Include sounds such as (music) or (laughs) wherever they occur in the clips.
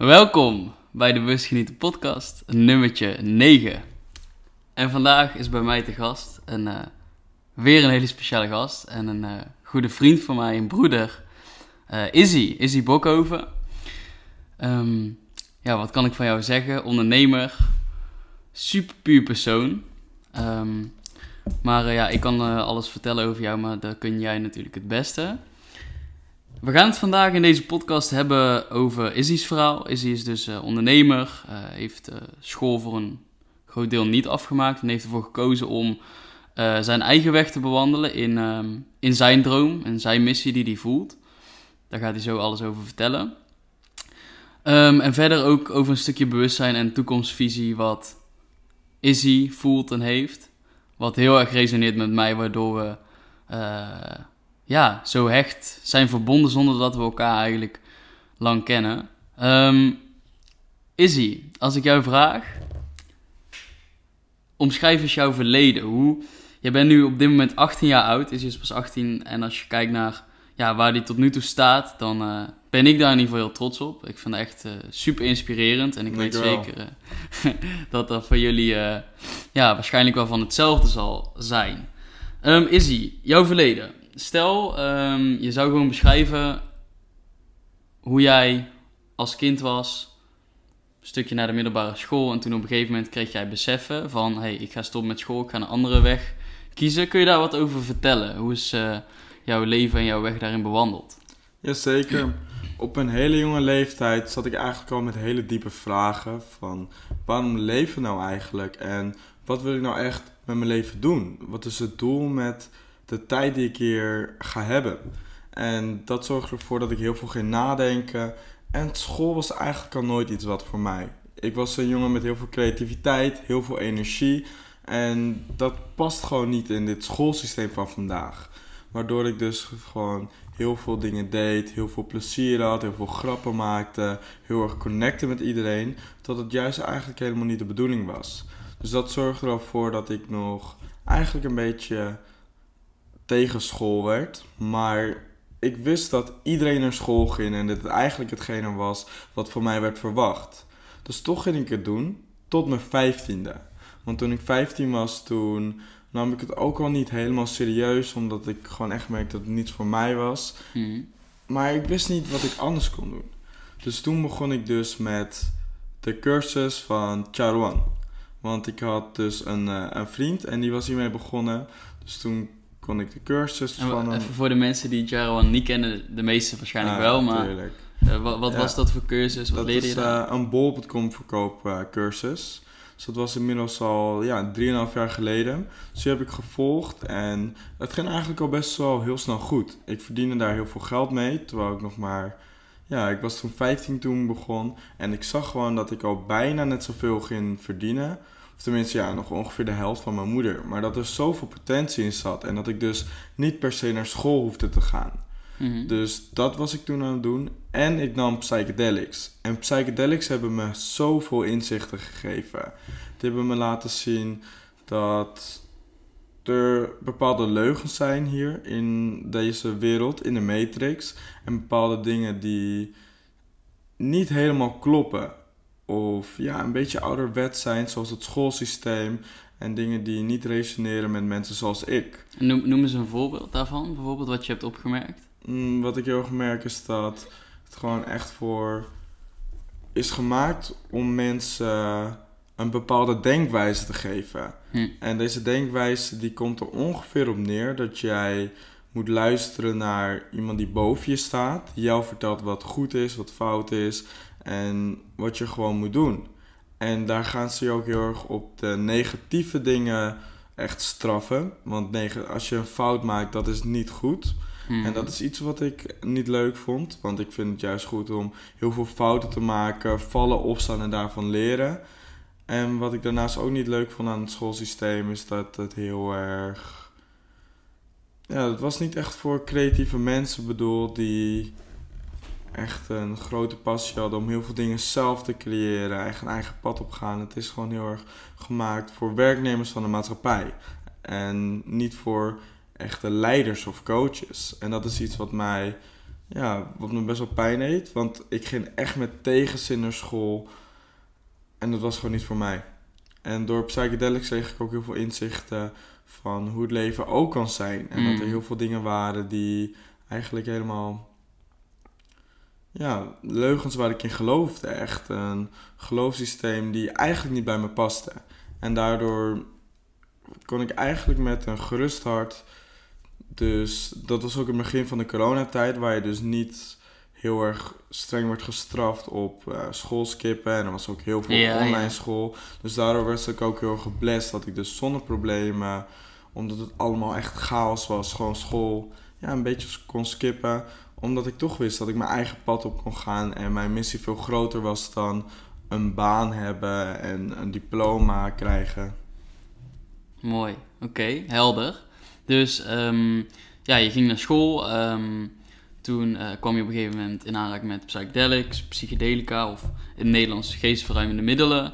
Welkom bij de Busgenieten podcast, nummertje 9. En vandaag is bij mij te gast een, eh, weer een hele speciale gast en een eh, goede vriend van mij, een broeder, eh Izzy, Izzy Bokhoven. Ehm, ja, wat kan ik van jou zeggen? Ondernemer, super puur persoon. Ehm, maar ja, ik kan alles vertellen over jou, maar dat kun jij natuurlijk het beste. We gaan het vandaag in deze podcast hebben over Izzy's verhaal. Izzy is dus eh, ondernemer, eh, heeft eh, school voor een groot deel niet afgemaakt en heeft ervoor gekozen om zijn eigen weg te bewandelen in, ehm, in zijn droom en zijn missie die hij voelt. Daar gaat hij zo alles over vertellen. Ehm, en verder ook over een stukje bewustzijn en toekomstvisie wat Izzy voelt en heeft. Wat heel erg resoneert met mij, waardoor we ja, zo hecht zijn verbonden zonder dat we elkaar eigenlijk lang kennen. Ehm Izzy, als ik jou vraag, omschrijf eens jouw verleden. Hoe, je bent nu op dit moment 18 jaar oud, Izzy is pas 18. En als je kijkt naar ja, waar die tot nu toe staat, dan eh, ben ik daar in ieder geval heel trots op. Ik vind het echt eh, super inspirerend. En ik weet zeker eh, (laughs) dat dat voor jullie ja, waarschijnlijk wel van hetzelfde zal zijn. Ehm Izzy, jouw verleden. Stel, ehm, je zou gewoon beschrijven hoe jij als kind was, een stukje naar de middelbare school en toen op een gegeven moment kreeg jij beseffen van, hey, ik ga stoppen met school, ik ga een andere weg kiezen. Kun je daar wat over vertellen? Hoe is eh, jouw leven en jouw weg daarin bewandeld? Jazeker. Op een hele jonge leeftijd zat ik eigenlijk al met hele diepe vragen van waarom leven nou eigenlijk en wat wil ik nou echt met mijn leven doen? Wat is het doel met de tijd die ik hier ga hebben? En dat zorgde ervoor dat ik heel veel ging nadenken en school was eigenlijk al nooit iets wat voor mij. Ik was een jongen met heel veel creativiteit, heel veel energie en dat past gewoon niet in dit schoolsysteem van vandaag. Waardoor ik dus gewoon heel veel dingen deed, heel veel plezier had, heel veel grappen maakte, heel erg connecten met iedereen. Dat het juist eigenlijk helemaal niet de bedoeling was. Dus dat zorgde er voor dat ik nog eigenlijk een beetje tegen school werd. Maar ik wist dat iedereen naar school ging en dat het eigenlijk hetgene was wat van mij werd verwacht. Dus toch ging ik het doen tot mijn vijftiende. Want toen ik 15 was, toen nam ik het ook al niet helemaal serieus, omdat ik gewoon echt merkte dat het niets voor mij was. Mhm. Maar ik wist niet wat ik anders kon doen. Dus toen begon ik dus met de cursus van Charwan. Want ik had dus een, eh, een vriend en die was hiermee begonnen. Dus toen kon ik de cursus En van hem... voor de mensen die Jarwan niet kennen, de meeste waarschijnlijk Ah, wel, maar eh, wat, wat Ja. was dat voor cursus? Wat Dat leerde is je daar? eh, een bol.com verkoop eh, cursus. Dus dat was inmiddels al ja, 3,5 jaar geleden. Dus die heb ik gevolgd en het ging eigenlijk al best wel heel snel goed. Ik verdiende daar heel veel geld mee, terwijl ik nog maar... Ja, ik was toen 15 toen begon en ik zag gewoon dat ik al bijna net zoveel ging verdienen. Of tenminste, ja, nog ongeveer de helft van mijn moeder. Maar dat er zoveel potentie in zat en dat ik dus niet per se naar school hoefde te gaan. Mhm. Dus dat was ik toen aan het doen. En ik nam psychedelics. En psychedelics hebben me zoveel inzichten gegeven. Die hebben me laten zien dat er bepaalde leugens zijn hier in deze wereld, in de matrix. En bepaalde dingen die niet helemaal kloppen. Of ja, een beetje ouderwets zijn, zoals het schoolsysteem. En dingen die niet resoneren met mensen zoals ik. Noem, noem eens een voorbeeld daarvan, bijvoorbeeld wat je hebt opgemerkt. Mm, wat ik heel erg merk is dat het gewoon echt voor is gemaakt om mensen een bepaalde denkwijze te geven. Hm. En deze denkwijze die komt er ongeveer op neer dat jij moet luisteren naar iemand die boven je staat, die jou vertelt wat goed is, wat fout is en wat je gewoon moet doen. En daar gaan ze je ook heel erg op de negatieve dingen echt straffen. Want als je een fout maakt, dat is niet goed. Mhm. En dat is iets wat ik niet leuk vond. Want ik vind het juist goed om heel veel fouten te maken, vallen, opstaan en daarvan leren. En wat ik daarnaast ook niet leuk vond aan het schoolsysteem is dat het heel erg. Ja, het was niet echt voor creatieve mensen bedoeld die echt een grote passie hadden om heel veel dingen zelf te creëren, een eigen pad op gaan. Het is gewoon heel erg gemaakt voor werknemers van de maatschappij. En niet voor echte leiders of coaches. En dat is iets wat mij ja, wat me best wel pijn deed. Want ik ging echt met tegenzin naar school. En dat was gewoon niet voor mij. En door psychedelics kreeg ik ook heel veel inzichten van hoe het leven ook kan zijn. En dat er Mm. heel veel dingen waren die eigenlijk helemaal... Ja, leugens waar ik in geloofde. Echt een geloofssysteem die eigenlijk niet bij me paste. En daardoor kon ik eigenlijk met een gerust hart... Dus dat was ook het begin van de coronatijd, waar je dus niet heel erg streng wordt gestraft op eh schoolskippen. En er was ook heel veel Ja, online ja. school. Dus daardoor werd ik ook heel geblest dat ik dus zonder problemen, omdat het allemaal echt chaos was, gewoon school, ja, een beetje kon skippen. Omdat ik toch wist dat ik mijn eigen pad op kon gaan en mijn missie veel groter was dan een baan hebben en een diploma krijgen. Mooi, oké, helder. Dus ehm, ja, je ging naar school. ehm, toen eh, kwam je op een gegeven moment in aanraking met psychedelics, psychedelica of in het Nederlands geestverruimende middelen.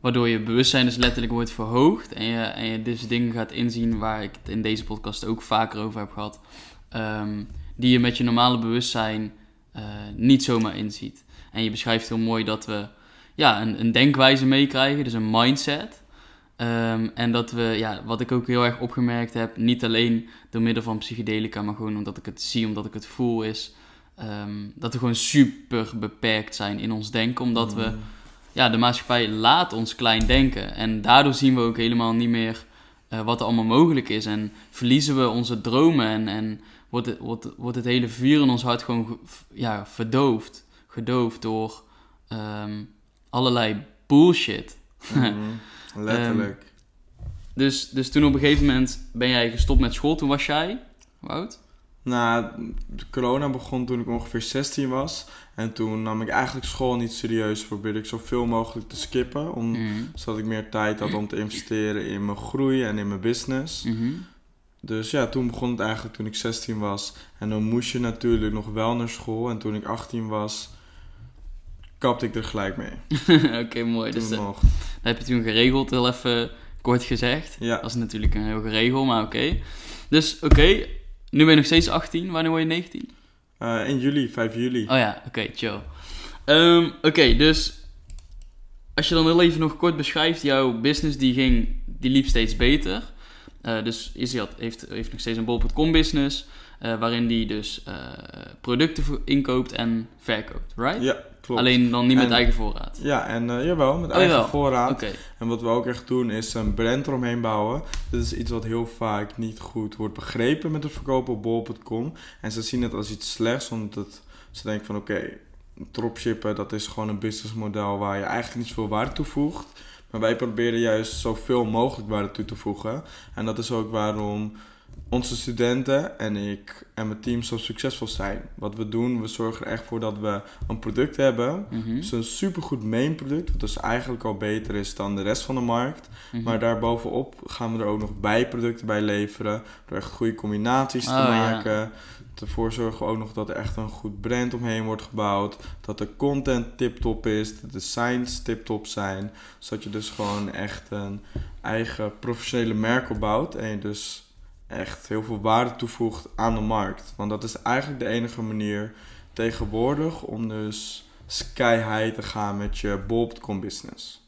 Waardoor je bewustzijn dus letterlijk wordt verhoogd. En je, en je dus dingen gaat inzien waar ik het in deze podcast ook vaker over heb gehad. ehm, die je met je normale bewustzijn eh, niet zomaar inziet. En je beschrijft heel mooi dat we ja, een, een denkwijze meekrijgen, dus een mindset. Ehm, en dat we, ja, wat ik ook heel erg opgemerkt heb, niet alleen door middel van psychedelica, maar gewoon omdat ik het zie, omdat ik het voel, is ehm, dat we gewoon super beperkt zijn in ons denken. Omdat we, Mm. ja, de maatschappij laat ons klein denken. En daardoor zien we ook helemaal niet meer eh, wat er allemaal mogelijk is. En verliezen we onze dromen en, en wordt, het, wordt, wordt het hele vuur in ons hart gewoon ja, verdoofd. Gedoofd door ehm, allerlei bullshit. Mm, (laughs) letterlijk. Dus, dus toen op een gegeven moment ben jij gestopt met school. Toen was jij, oud? Nou, de corona begon toen ik ongeveer 16 was. En toen nam ik eigenlijk school niet serieus. Probeerde ik zoveel mogelijk te skippen. Om, Mhm. Zodat ik meer tijd had om te investeren in mijn groei en in mijn business. Mhm. Dus ja, toen begon het eigenlijk toen ik 16 was. En dan moest je natuurlijk nog wel naar school. En toen ik 18 was, kapte ik er gelijk mee. (laughs) Oké, mooi. Dus Toen dat heb je toen geregeld, heel even kort gezegd. Ja, Dat is natuurlijk een heel geregel, maar oké. Dus oké, nu ben je nog steeds 18. Wanneer word je 19? eh, in juli, 5 juli. Oh ja, oké, chill. Ehm, oké, dus als je dan heel even nog kort beschrijft, jouw business die ging, die liep steeds beter. Eh, dus Izzy had, heeft, heeft nog steeds een bol.com business, eh, waarin die dus eh, producten inkoopt en verkoopt, right? Ja, klopt. Alleen dan niet met En- eigen voorraad. Ja, en jawel, met Oh, eigen jawel. voorraad. Oké, En wat we ook echt doen is een brand eromheen bouwen. Dit is iets wat heel vaak niet goed wordt begrepen met het verkopen op bol.com. En ze zien het als iets slechts, omdat het, ze denken van oké, dropshippen dat is gewoon een businessmodel waar je eigenlijk niet zoveel waarde toevoegt. Maar wij proberen juist zoveel mogelijk waarde toe te voegen. En dat is ook waarom onze studenten en ik en mijn team zo succesvol zijn. Wat we doen, we zorgen er echt voor dat we een product hebben het is een supergoed main product, wat dus eigenlijk al beter is dan de rest van de markt. mhm. Maar daarbovenop gaan we er ook nog bijproducten bij leveren. Door echt goede combinaties te Oh, ja. Ervoor zorgen we ook nog dat er echt een goed brand omheen wordt gebouwd. Dat de content tip-top is, de designs tip-top zijn. Zodat je dus gewoon echt een eigen professionele merk opbouwt. En je dus echt heel veel waarde toevoegt aan de markt. Want dat is eigenlijk de enige manier tegenwoordig om dus sky high te gaan met je bol.com business.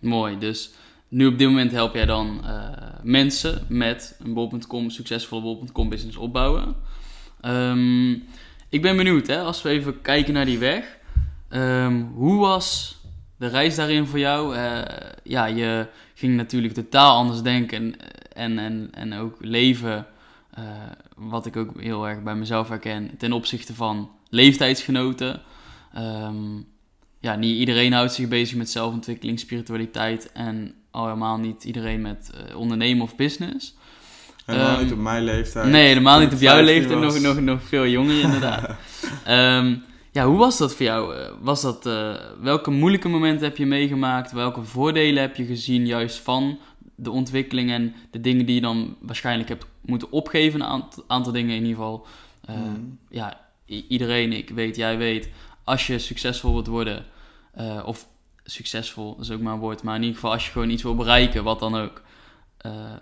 Mooi, dus nu op dit moment help jij dan eh, mensen met een bol.com, succesvolle bol.com business opbouwen. Ehm, ik ben benieuwd, hè, als we even kijken naar die weg. Ehm, hoe was de reis daarin voor jou? Eh, ja, je ging natuurlijk totaal anders denken en, en, en ook leven, eh, wat ik ook heel erg bij mezelf herken, ten opzichte van leeftijdsgenoten. Ehm, ja, niet iedereen houdt zich bezig met zelfontwikkeling, spiritualiteit en al helemaal niet iedereen met eh, ondernemen of business. Helemaal Ehm, niet op mijn leeftijd. nee, helemaal niet op jouw 15 leeftijd, nog, nog, nog veel jonger inderdaad. (laughs) Ehm, ja, hoe was dat voor jou? Eh, Was dat, eh, welke moeilijke momenten heb je meegemaakt? Welke voordelen heb je gezien juist van de ontwikkeling en de dingen die je dan waarschijnlijk hebt moeten opgeven? Een aant- aantal dingen in ieder geval. Eh, Mm. ja, iedereen, ik weet, jij weet, als je succesvol wilt worden, eh, of succesvol is ook maar een woord, maar in ieder geval als je gewoon iets wil bereiken, wat dan ook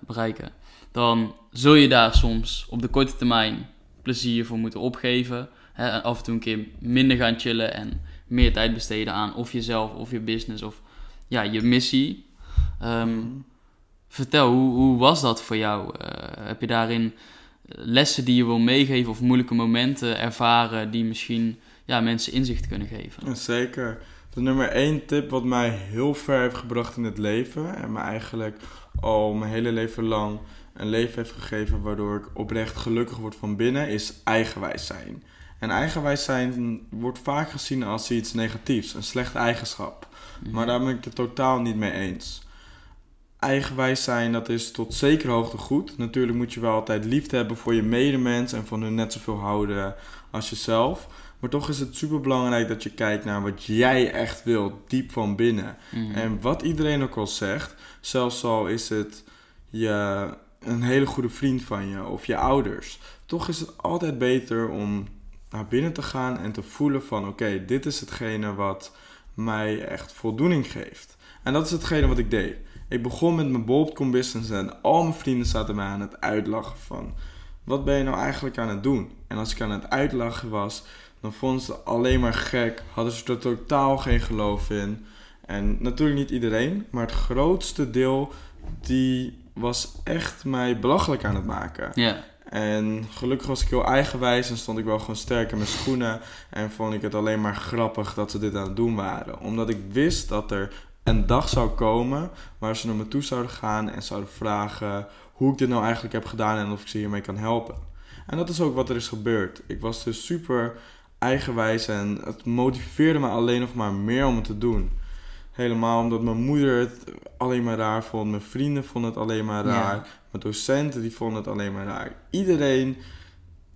bereiken, dan zul je daar soms op de korte termijn plezier voor moeten opgeven. hè, af en toe een keer minder gaan chillen en meer tijd besteden aan of jezelf of je business of ja, je missie. Ehm, vertel, hoe, hoe was dat voor jou? Eh, heb je daarin lessen die je wil meegeven of moeilijke momenten ervaren die misschien ja, mensen inzicht kunnen geven? Zeker. De nummer één tip wat mij heel ver heeft gebracht in het leven en me eigenlijk al mijn hele leven lang een leven heeft gegeven waardoor ik oprecht gelukkig word van binnen, is eigenwijs zijn. En eigenwijs zijn wordt vaak gezien als iets negatiefs, een slechte eigenschap. Mhm. Maar daar ben ik het totaal niet mee eens. Eigenwijs zijn, dat is tot zekere hoogte goed. Natuurlijk moet je wel altijd liefde hebben voor je medemens en van hun net zoveel houden als jezelf. Maar toch is het super belangrijk dat je kijkt naar wat jij echt wilt, diep van binnen. Mhm. En wat iedereen ook al zegt, zelfs al is het je, een hele goede vriend van je of je ouders, toch is het altijd beter om naar binnen te gaan en te voelen van oké, dit is hetgene wat mij echt voldoening geeft. En dat is hetgene wat ik deed. Ik begon met mijn bol.com business en al mijn vrienden zaten mij aan het uitlachen van wat ben je nou eigenlijk aan het doen? En als ik aan het uitlachen was, dan vonden ze alleen maar gek, hadden ze er totaal geen geloof in. En natuurlijk niet iedereen, maar het grootste deel die was echt mij belachelijk aan het maken. Ja, En gelukkig was ik heel eigenwijs en stond ik wel gewoon sterk in mijn schoenen. En vond ik het alleen maar grappig dat ze dit aan het doen waren. Omdat ik wist dat er een dag zou komen waar ze naar me toe zouden gaan en zouden vragen hoe ik dit nou eigenlijk heb gedaan en of ik ze hiermee kan helpen. En dat is ook wat er is gebeurd. Ik was dus super eigenwijs en het motiveerde me alleen nog maar meer om het te doen. Helemaal omdat mijn moeder het alleen maar raar vond, mijn vrienden vonden het alleen maar Ja. raar, mijn docenten die vonden het alleen maar raar. Iedereen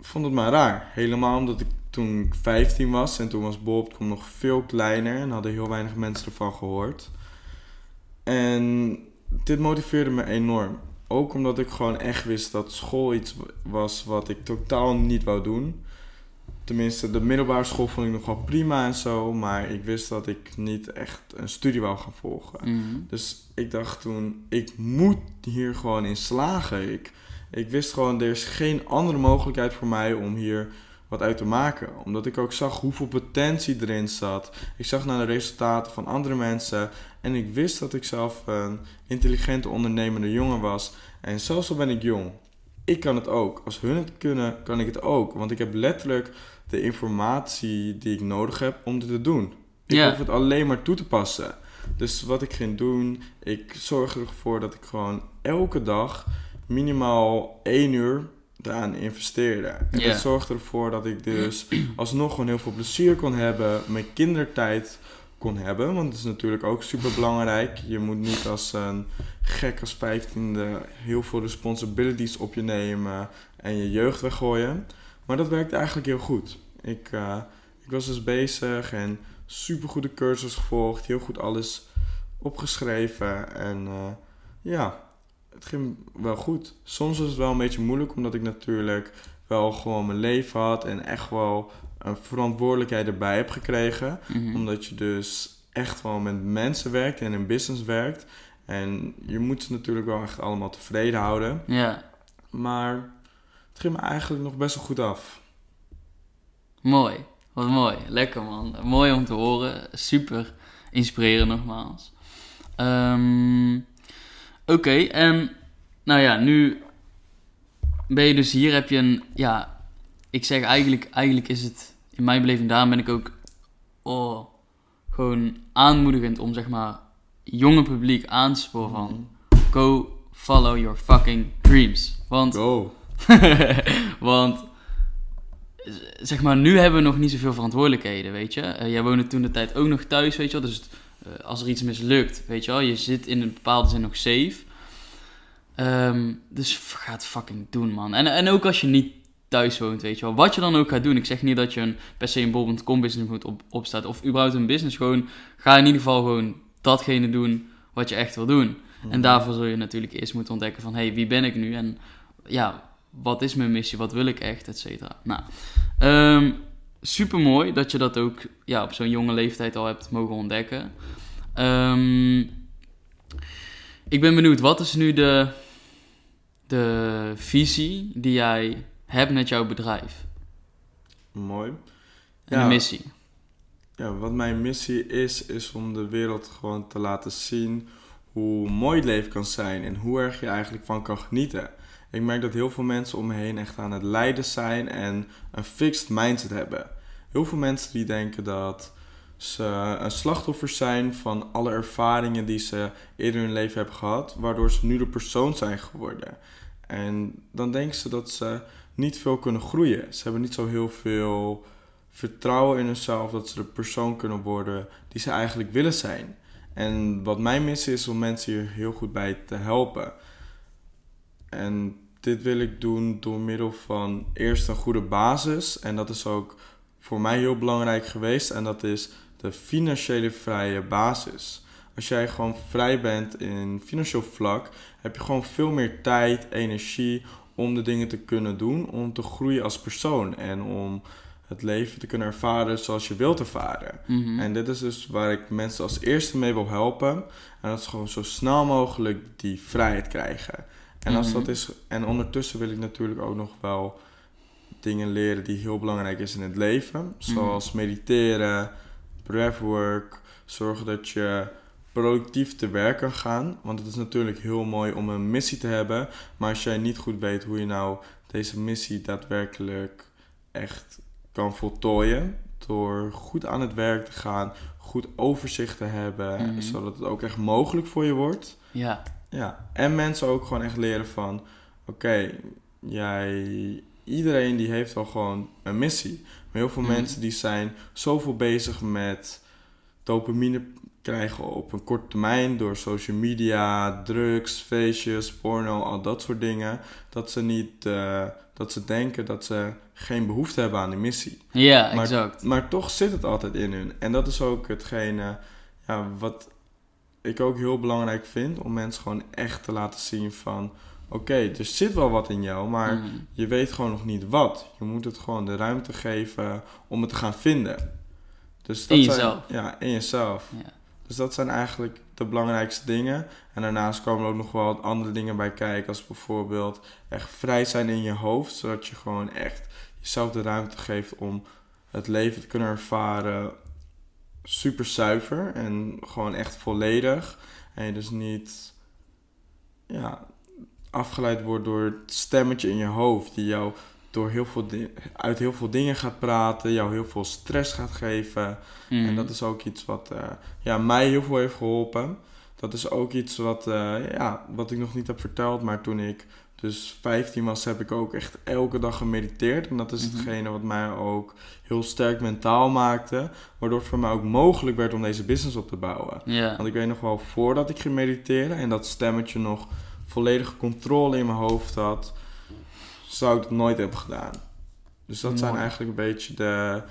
vond het maar raar. Helemaal omdat ik toen ik 15 was en toen was Bob.com nog veel kleiner en hadden heel weinig mensen ervan gehoord. En dit motiveerde me enorm. Ook omdat ik gewoon echt wist dat school iets was wat ik totaal niet wou doen. Tenminste, de middelbare school vond ik nog wel prima en zo, maar ik wist dat ik niet echt een studie wou gaan volgen. Mhm. Dus ik dacht toen, ik moet hier gewoon in slagen. Ik, ik wist gewoon, er is geen andere mogelijkheid voor mij om hier wat uit te maken. Omdat ik ook zag hoeveel potentie erin zat. Ik zag naar de resultaten van andere mensen. En ik wist dat ik zelf een intelligente, ondernemende jongen was. En zelfs al ben ik jong, ik kan het ook. Als hun het kunnen, kan ik het ook. Want ik heb letterlijk de informatie die ik nodig heb om dit te doen. Ik hoef het alleen maar toe te passen. Dus wat ik ging doen, ik zorgde ervoor dat ik gewoon elke dag minimaal één uur eraan investeerde. En dat zorgde ervoor dat ik dus alsnog gewoon heel veel plezier kon hebben, mijn kindertijd kon hebben. Want dat is natuurlijk ook super belangrijk. Je moet niet als een gek als vijftiende heel veel responsibilities op je nemen en je jeugd weggooien. Maar dat werkte eigenlijk heel goed. Ik, eh, ik was dus bezig en super goede cursus gevolgd, heel goed alles opgeschreven en eh, ja, het ging wel goed. Soms was het wel een beetje moeilijk omdat ik natuurlijk wel gewoon mijn leven had en echt wel een verantwoordelijkheid erbij heb gekregen. Mhm. Omdat je dus echt wel met mensen werkt en in business werkt. En je moet ze natuurlijk wel echt allemaal tevreden houden. Ja, Maar het ging me eigenlijk nog best wel goed af. mooi. Wat mooi. Lekker man. Mooi om te horen. Super inspirerend nogmaals. Ehm, Oké, en nou ja, nu ben je dus hier, heb je een, ja, ik zeg eigenlijk, eigenlijk is het, in mijn beleving, daarom ben ik ook, oh, gewoon aanmoedigend om zeg maar, jonge publiek aan te sporen van, go follow your fucking dreams. Want Go. (laughs) Want zeg maar, nu hebben we nog niet zoveel verantwoordelijkheden, weet je. Eh, jij woonde toen de tijd ook nog thuis, weet je wel. Dus eh, als er iets mislukt, weet je wel, je zit in een bepaalde zin nog safe. Ehm, dus ga het fucking doen, man. En, en ook als je niet thuis woont, weet je wel. Wat je dan ook gaat doen. Ik zeg niet dat je een, per se een bol.com business moet op, opstaan. Of überhaupt een business. Gewoon, ga in ieder geval gewoon datgene doen wat je echt wil doen. En daarvoor zul je natuurlijk eerst moeten ontdekken van... Hé, hey, wie ben ik nu? En ja, wat is mijn missie? Wat wil ik echt? Et cetera. Nou, ehm super mooi dat je dat ook ja, op zo'n jonge leeftijd al hebt mogen ontdekken. Ehm, ik ben benieuwd, wat is nu de, de visie die jij hebt met jouw bedrijf? Mooi. En Ja. de missie. Ja, wat mijn missie is, is om de wereld gewoon te laten zien hoe mooi het leven kan zijn en hoe erg je eigenlijk van kan genieten. Ik merk dat heel veel mensen om me heen echt aan het lijden zijn en een fixed mindset hebben. Heel veel mensen die denken dat ze een slachtoffer zijn van alle ervaringen die ze eerder in hun leven hebben gehad, waardoor ze nu de persoon zijn geworden. En dan denken ze dat ze niet veel kunnen groeien. Ze hebben niet zo heel veel vertrouwen in hunzelf dat ze de persoon kunnen worden die ze eigenlijk willen zijn. En wat mijn missie is om mensen hier heel goed bij te helpen. En dit wil ik doen door middel van eerst een goede basis. En dat is ook voor mij heel belangrijk geweest. En dat is de financiële vrije basis. Als jij gewoon vrij bent in financieel vlak, heb je gewoon veel meer tijd, energie om de dingen te kunnen doen, om te groeien als persoon en om het leven te kunnen ervaren zoals je wilt ervaren. Mhm. En dit is dus waar ik mensen als eerste mee wil helpen. En dat is gewoon zo snel mogelijk die vrijheid krijgen. En, als Mhm. dat is, en ondertussen wil ik natuurlijk ook nog wel dingen leren die heel belangrijk is in het leven. Zoals mediteren, breathwork, zorgen dat je productief te werk kan gaan. Want het is natuurlijk heel mooi om een missie te hebben. Maar als jij niet goed weet hoe je nou deze missie daadwerkelijk echt kan voltooien. Door goed aan het werk te gaan, goed overzicht te hebben, Mhm. zodat het ook echt mogelijk voor je wordt. Ja. Ja, en mensen ook gewoon echt leren van, oké, jij, iedereen die heeft wel gewoon een missie. Maar heel veel Mhm. mensen die zijn zoveel bezig met dopamine krijgen op een korte termijn door social media, drugs, feestjes, porno, al dat soort dingen, dat ze niet, eh, dat ze denken dat ze geen behoefte hebben aan die missie. Ja, exact. Maar toch zit het altijd in hun. En dat is ook hetgene ja, wat ik ook heel belangrijk vind. Om mensen gewoon echt te laten zien van... Oké, er zit wel wat in jou, maar Mhm. je weet gewoon nog niet wat. Je moet het gewoon de ruimte geven om het te gaan vinden. Dus dat In zijn- jezelf. ja, in jezelf. Ja. Dus dat zijn eigenlijk de belangrijkste dingen. En daarnaast komen er ook nog wel wat andere dingen bij kijken. Als bijvoorbeeld echt vrij zijn in je hoofd. Zodat je gewoon echt jezelf de ruimte geeft om het leven te kunnen ervaren. Super zuiver en gewoon echt volledig. En je dus niet ja, afgeleid wordt door het stemmetje in je hoofd. Die jou door heel veel uit heel veel dingen gaat praten. Jou heel veel stress gaat geven. Mhm. En dat is ook iets wat eh, ja, mij heel veel heeft geholpen. Dat is ook iets wat, eh, ja, wat ik nog niet heb verteld. Maar toen ik dus 15 was, heb ik ook echt elke dag gemediteerd. En dat is Mhm. hetgene wat mij ook heel sterk mentaal maakte. Waardoor het voor mij ook mogelijk werd om deze business op te bouwen. Want ik weet nog wel, voordat ik ging mediteren en dat stemmetje nog volledige controle in mijn hoofd had, zou ik het nooit hebben gedaan. Dus dat zijn eigenlijk een beetje de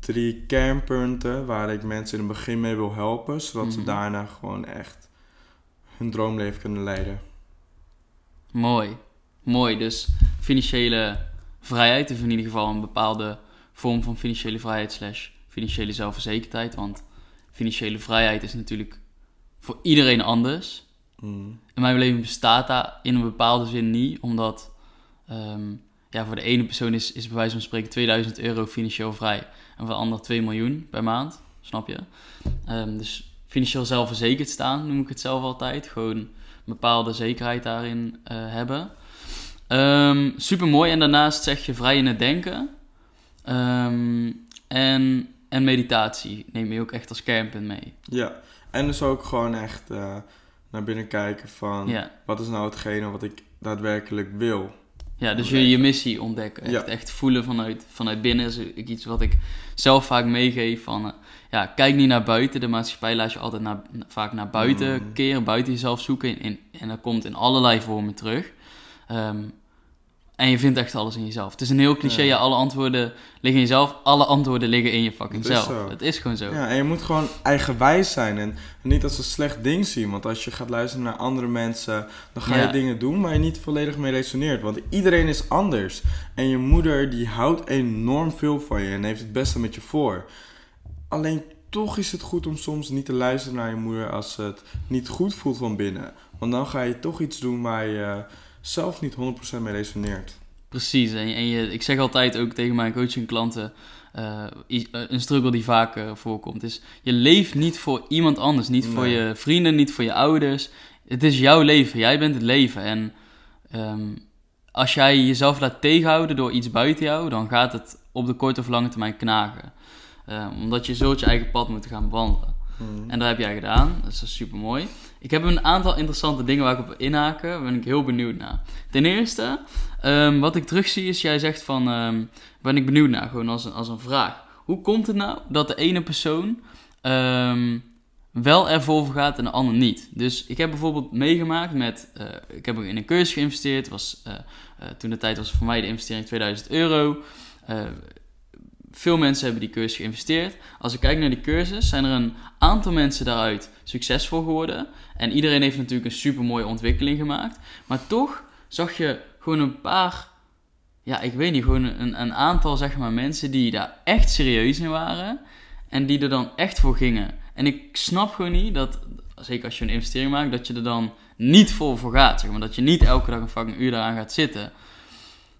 drie kernpunten waar ik mensen in het begin mee wil helpen, zodat ze Mhm. daarna gewoon echt hun droomleven kunnen leiden. Mooi. Mooi. Dus financiële vrijheid, of in ieder geval een bepaalde vorm van financiële vrijheid slash financiële zelfverzekerdheid. Want financiële vrijheid is natuurlijk voor iedereen anders. Mm. In mijn beleving bestaat dat in een bepaalde zin niet, omdat ehm, ja, voor de ene persoon is, is bij wijze van spreken 2000 euro financieel vrij en voor de ander 2 miljoen per maand, snap je? Ehm, dus financieel zelfverzekerd staan noem ik het zelf altijd, gewoon een bepaalde zekerheid daarin eh, hebben. Super mooi en daarnaast zeg je vrij in het denken Ehm, en, en meditatie neem je ook echt als kernpunt mee. Ja, en dus ook gewoon echt eh, naar binnen kijken van Ja. wat is nou hetgene wat ik daadwerkelijk wil. Ja, dus je, je missie ontdekken. Echt, Ja. echt voelen vanuit, vanuit binnen is iets wat ik zelf vaak meegeef. Van, eh, ja, kijk niet naar buiten. De maatschappij laat je altijd naar, vaak naar buiten Mm. keren, buiten jezelf zoeken. In, en dat komt in allerlei vormen terug. Ehm, en je vindt echt alles in jezelf. Het is een heel cliché, Ja. alle antwoorden liggen in jezelf. Alle antwoorden liggen in je fucking zelf. zo. Het is gewoon zo. Ja, en je moet gewoon eigenwijs zijn en niet als een slecht ding zien. Want als je gaat luisteren naar andere mensen, dan ga Ja. je dingen doen waar je niet volledig mee resoneert. Want iedereen is anders. En je moeder die houdt enorm veel van je en heeft het beste met je voor. Alleen toch is het goed om soms niet te luisteren naar je moeder als het niet goed voelt van binnen. Want dan ga je toch iets doen waar je zelf niet 100% mee resoneert. Precies. En, en je, ik zeg altijd ook tegen mijn coachingklanten, eh, i- eh, een struggle die vaak eh, voorkomt, is je leeft niet voor iemand anders. Niet voor je vrienden, niet voor je ouders. Het is jouw leven. Jij bent het leven. En ehm, als jij jezelf laat tegenhouden door iets buiten jou, dan gaat het op de korte of lange termijn knagen. Eh, omdat je zult je eigen pad moeten gaan bewandelen. Mhm. En dat heb jij gedaan. Dus dat is super mooi. Ik heb een aantal interessante dingen waar ik op inhaken. Daar ben ik heel benieuwd naar. Ten eerste, ehm, wat ik terugzie is, jij zegt van, ehm, ben ik benieuwd naar, gewoon als een, als een vraag. Hoe komt het nou dat de ene persoon ehm, wel ervoor voor gaat en de ander niet? Dus ik heb bijvoorbeeld meegemaakt met, eh, ik heb in een cursus geïnvesteerd. Was, eh, eh, toen de tijd was voor mij de investering 2000 euro. Veel mensen hebben die cursus geïnvesteerd. Als ik kijk naar die cursus, zijn er een aantal mensen daaruit succesvol geworden. En iedereen heeft natuurlijk een super mooie ontwikkeling gemaakt. Maar toch zag je gewoon een paar, ja, ik weet niet, gewoon een, een aantal zeg maar mensen die daar echt serieus in waren. En die er dan echt voor gingen. En ik snap gewoon niet dat, zeker als je een investering maakt, dat je er dan niet vol voor gaat. Zeg maar. Dat je niet elke dag een fucking uur daaraan gaat zitten.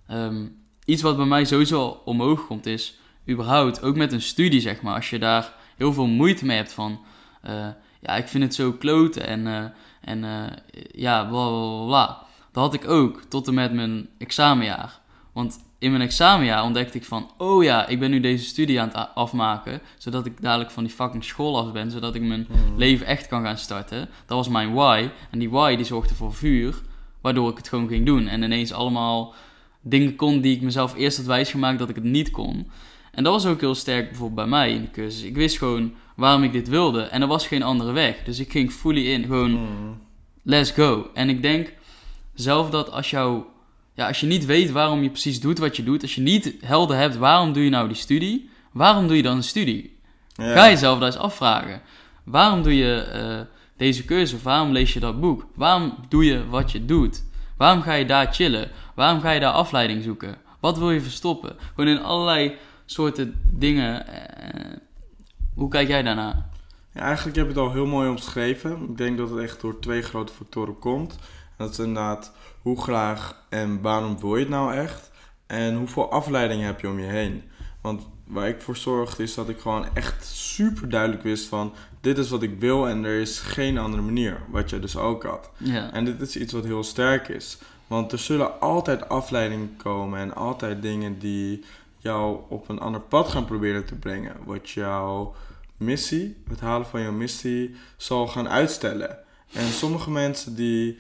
Ehm, iets wat bij mij sowieso al omhoog komt is, überhaupt, ook met een studie zeg maar, als je daar heel veel moeite mee hebt van, eh, ja, ik vind het zo kloten en, eh, en eh, ja, bla bla bla. Dat had ik ook tot en met mijn examenjaar. Want in mijn examenjaar ontdekte ik van, oh ja, ik ben nu deze studie aan het afmaken, zodat ik dadelijk van die fucking school af ben, zodat ik mijn Mhm. leven echt kan gaan starten. Dat was mijn why. En die why die zorgde voor vuur, waardoor ik het gewoon ging doen. En ineens allemaal dingen kon die ik mezelf eerst had wijsgemaakt dat ik het niet kon. En dat was ook heel sterk bijvoorbeeld bij mij in de cursus. Ik wist gewoon waarom ik dit wilde en er was geen andere weg. Dus ik ging fully in, gewoon Mhm. let's go. En ik denk zelf dat als jou, ja, als je niet weet waarom je precies doet wat je doet, als je niet helder hebt waarom doe je nou die studie, waarom doe je dan een studie? Ja. Ga jezelf daar eens afvragen. Waarom doe je eh, deze keuze? Of waarom lees je dat boek? Waarom doe je wat je doet? Waarom ga je daar chillen? Waarom ga je daar afleiding zoeken? Wat wil je verstoppen? Gewoon in allerlei soorten dingen. eh, hoe kijk jij daarnaar? Ja, eigenlijk heb je het al heel mooi omschreven. Ik denk dat het echt door twee grote factoren komt. En dat is inderdaad hoe graag en waarom wil je het nou echt? En hoeveel afleiding heb je om je heen? Want waar ik voor zorgde is dat ik gewoon echt super duidelijk wist van... dit is wat ik wil en er is geen andere manier. Wat je dus ook had. Ja. En dit is iets wat heel sterk is. Want er zullen altijd afleidingen komen en altijd dingen die jou op een ander pad gaan proberen te brengen. Wat jouw missie, het halen van jouw missie, zal gaan uitstellen. En sommige mensen die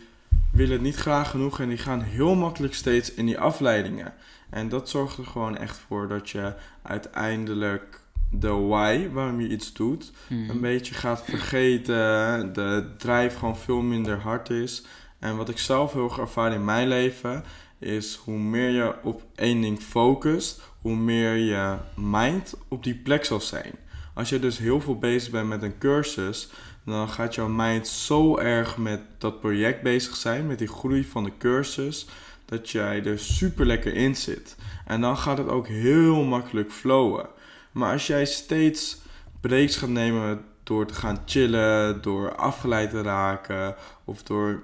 willen het niet graag genoeg en die gaan heel makkelijk steeds in die afleidingen. En dat zorgt er gewoon echt voor dat je uiteindelijk de why, waarom je iets doet, Mhm. een beetje gaat vergeten. De drijf gewoon veel minder hard is. En wat ik zelf heel erg ervaar in mijn leven, is hoe meer je op één ding focust, hoe meer je mind op die plek zal zijn. Als je dus heel veel bezig bent met een cursus, dan gaat jouw mind zo erg met dat project bezig zijn, met die groei van de cursus, dat jij er super lekker in zit. En dan gaat het ook heel makkelijk flowen. Maar als jij steeds breaks gaat nemen door te gaan chillen, door afgeleid te raken of door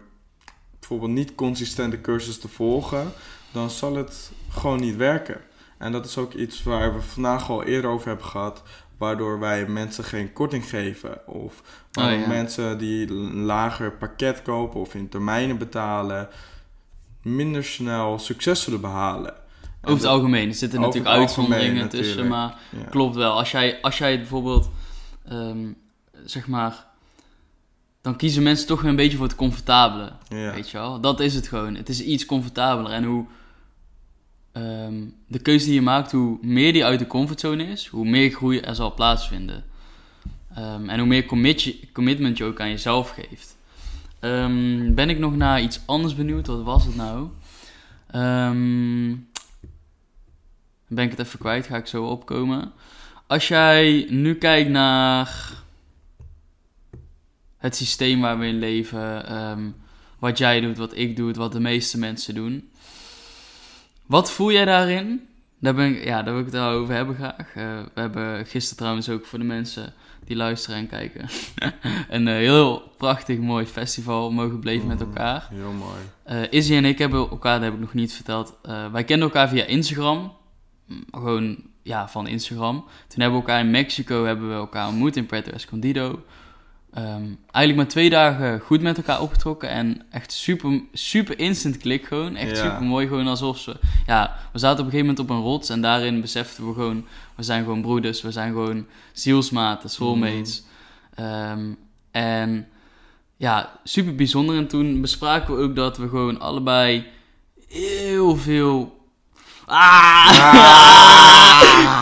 bijvoorbeeld niet consistente cursus te volgen, dan zal het gewoon niet werken. En dat is ook iets waar we vandaag al eerder over hebben gehad, waardoor wij mensen geen korting geven of Oh, ja. mensen die een lager pakket kopen of in termijnen betalen, minder snel succes zullen behalen. En Over het algemeen. Er zitten natuurlijk uitzonderingen tussen, natuurlijk. maar ja. klopt wel. Als jij, als jij bijvoorbeeld, ehm, zeg maar, dan kiezen mensen toch weer een beetje voor het comfortabele. Ja. Weet je wel? Dat is het gewoon. Het is iets comfortabeler. En hoe ehm, de keuze die je maakt, hoe meer die uit de comfortzone is, hoe meer groei er zal plaatsvinden. Ehm, en hoe meer commitment je ook aan jezelf geeft. Ehm, ben ik nog naar iets anders benieuwd? Wat was het nou? Ben ik het even kwijt, ga ik zo opkomen. Als jij nu kijkt naar het systeem waar we in leven, wat jij doet, wat ik doe, wat de meeste mensen doen. Wat voel jij daarin? Daar, ben ik, ja, daar wil ik het wel over hebben graag. Eh, we hebben gisteren trouwens ook voor de mensen die luisteren en kijken. (laughs) een eh, heel prachtig mooi festival mogen beleven met Mhm. elkaar. Heel mooi. Eh Izzy en ik hebben elkaar, dat heb ik nog niet verteld. wij kenden elkaar via Instagram. Mm, Gewoon, ja, van Instagram. Toen hebben we elkaar in Mexico hebben we elkaar ontmoet in Puerto Escondido. Ehm, eigenlijk maar twee dagen goed met elkaar opgetrokken. En echt super, super instant klik gewoon. Echt Ja. super mooi. Gewoon alsof ze... Ja, we zaten op een gegeven moment op een rots. En daarin beseften we gewoon... We zijn gewoon broeders. We zijn gewoon zielsmaten, soulmates. Ehm, en ja, super bijzonder. En toen bespraken we ook dat we gewoon allebei heel veel... Ah!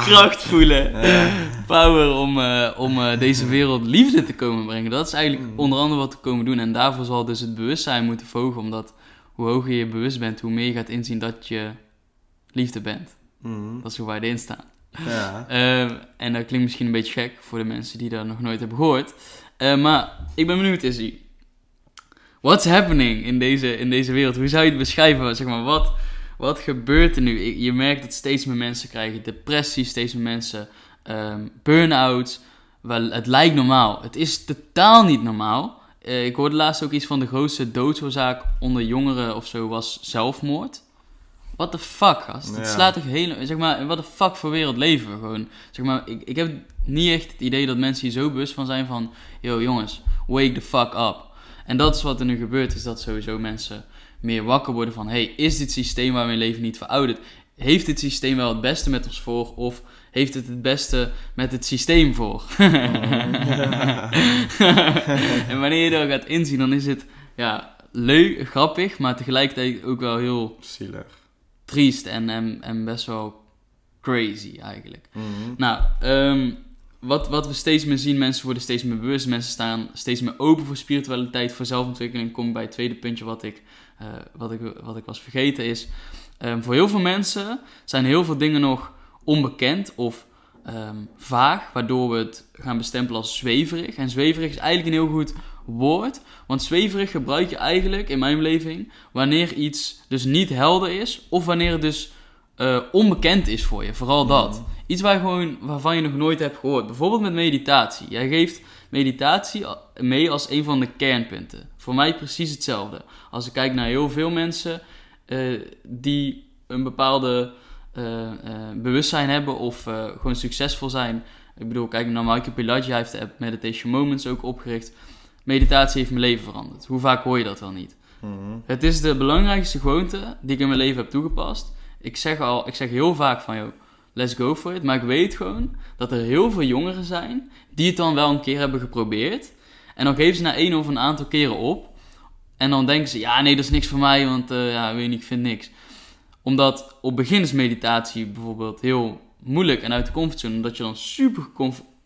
(laughs) Kracht voelen. Ja. Power om, eh, om eh, deze wereld liefde te komen brengen. Dat is eigenlijk Mm. onder andere wat we komen doen. En daarvoor zal dus het bewustzijn moeten verhogen. Omdat hoe hoger je bewust bent, hoe meer je gaat inzien dat je liefde bent. Mhm. Dat is hoe wij erin staan. Ja. Ehm, en dat klinkt misschien een beetje gek voor de mensen die dat nog nooit hebben gehoord. Eh, maar ik ben benieuwd, Izzy. What's happening in deze, in deze wereld? Hoe zou je het beschrijven? Zeg maar, wat, wat gebeurt er nu? Je merkt dat steeds meer mensen krijgen depressie, steeds meer mensen ehm burn-out. Wel, het lijkt normaal. Het is totaal niet normaal. Eh, ik hoorde laatst ook iets van de grootste doodsoorzaak onder jongeren of zo was zelfmoord. What the fuck, gast? Het slaat toch helemaal... Zeg maar, wat de fuck voor wereld leven we gewoon? Zeg maar, ik, ik heb niet echt het idee dat mensen hier zo bewust van zijn van... Yo, jongens, wake the fuck up. En dat is wat er nu gebeurt, is dat sowieso mensen meer wakker worden van... Hey, is dit systeem waar we in leven niet verouderd? Heeft dit systeem wel het beste met ons voor? Of heeft het het beste met het systeem voor? (laughs) en wanneer je dat gaat inzien, dan is het ja, leuk, grappig, maar tegelijkertijd ook wel heel Zielig. triest en, en, en best wel crazy eigenlijk. Mhm. Nou, ehm, wat, wat we steeds meer zien, mensen worden steeds meer bewust, mensen staan steeds meer open voor spiritualiteit, voor zelfontwikkeling. Kom bij het tweede puntje wat ik, eh, wat ik, wat ik was vergeten is, ehm, voor heel veel mensen zijn heel veel dingen nog onbekend of ehm, vaag, waardoor we het gaan bestempelen als zweverig. En zweverig is eigenlijk een heel goed woord, want zweverig gebruik je eigenlijk in mijn beleving wanneer iets dus niet helder is of wanneer het dus eh, onbekend is voor je. Vooral dat. Iets waar je gewoon, waarvan je nog nooit hebt gehoord. Bijvoorbeeld met meditatie. Jij geeft meditatie a- mee als een van de kernpunten. Voor mij precies hetzelfde. Als ik kijk naar heel veel mensen eh, die een bepaalde eh, eh, bewustzijn hebben of eh, gewoon succesvol zijn. Ik bedoel, kijk naar Michael Pilatje, hij heeft de app Meditation Moments ook opgericht. Meditatie heeft mijn leven veranderd. Hoe vaak hoor je dat wel niet? Mhm. Het is de belangrijkste gewoonte die ik in mijn leven heb toegepast. Ik zeg al, ik zeg heel vaak van, joh, let's go for it. Maar ik weet gewoon dat er heel veel jongeren zijn die het dan wel een keer hebben geprobeerd. En dan geven ze na één of een aantal keren op. En dan denken ze, ja, nee, dat is niks voor mij, want eh, ja, weet je niet, ik vind niks. Omdat op beginnersmeditatie bijvoorbeeld heel moeilijk en uit de comfortzone, omdat je dan super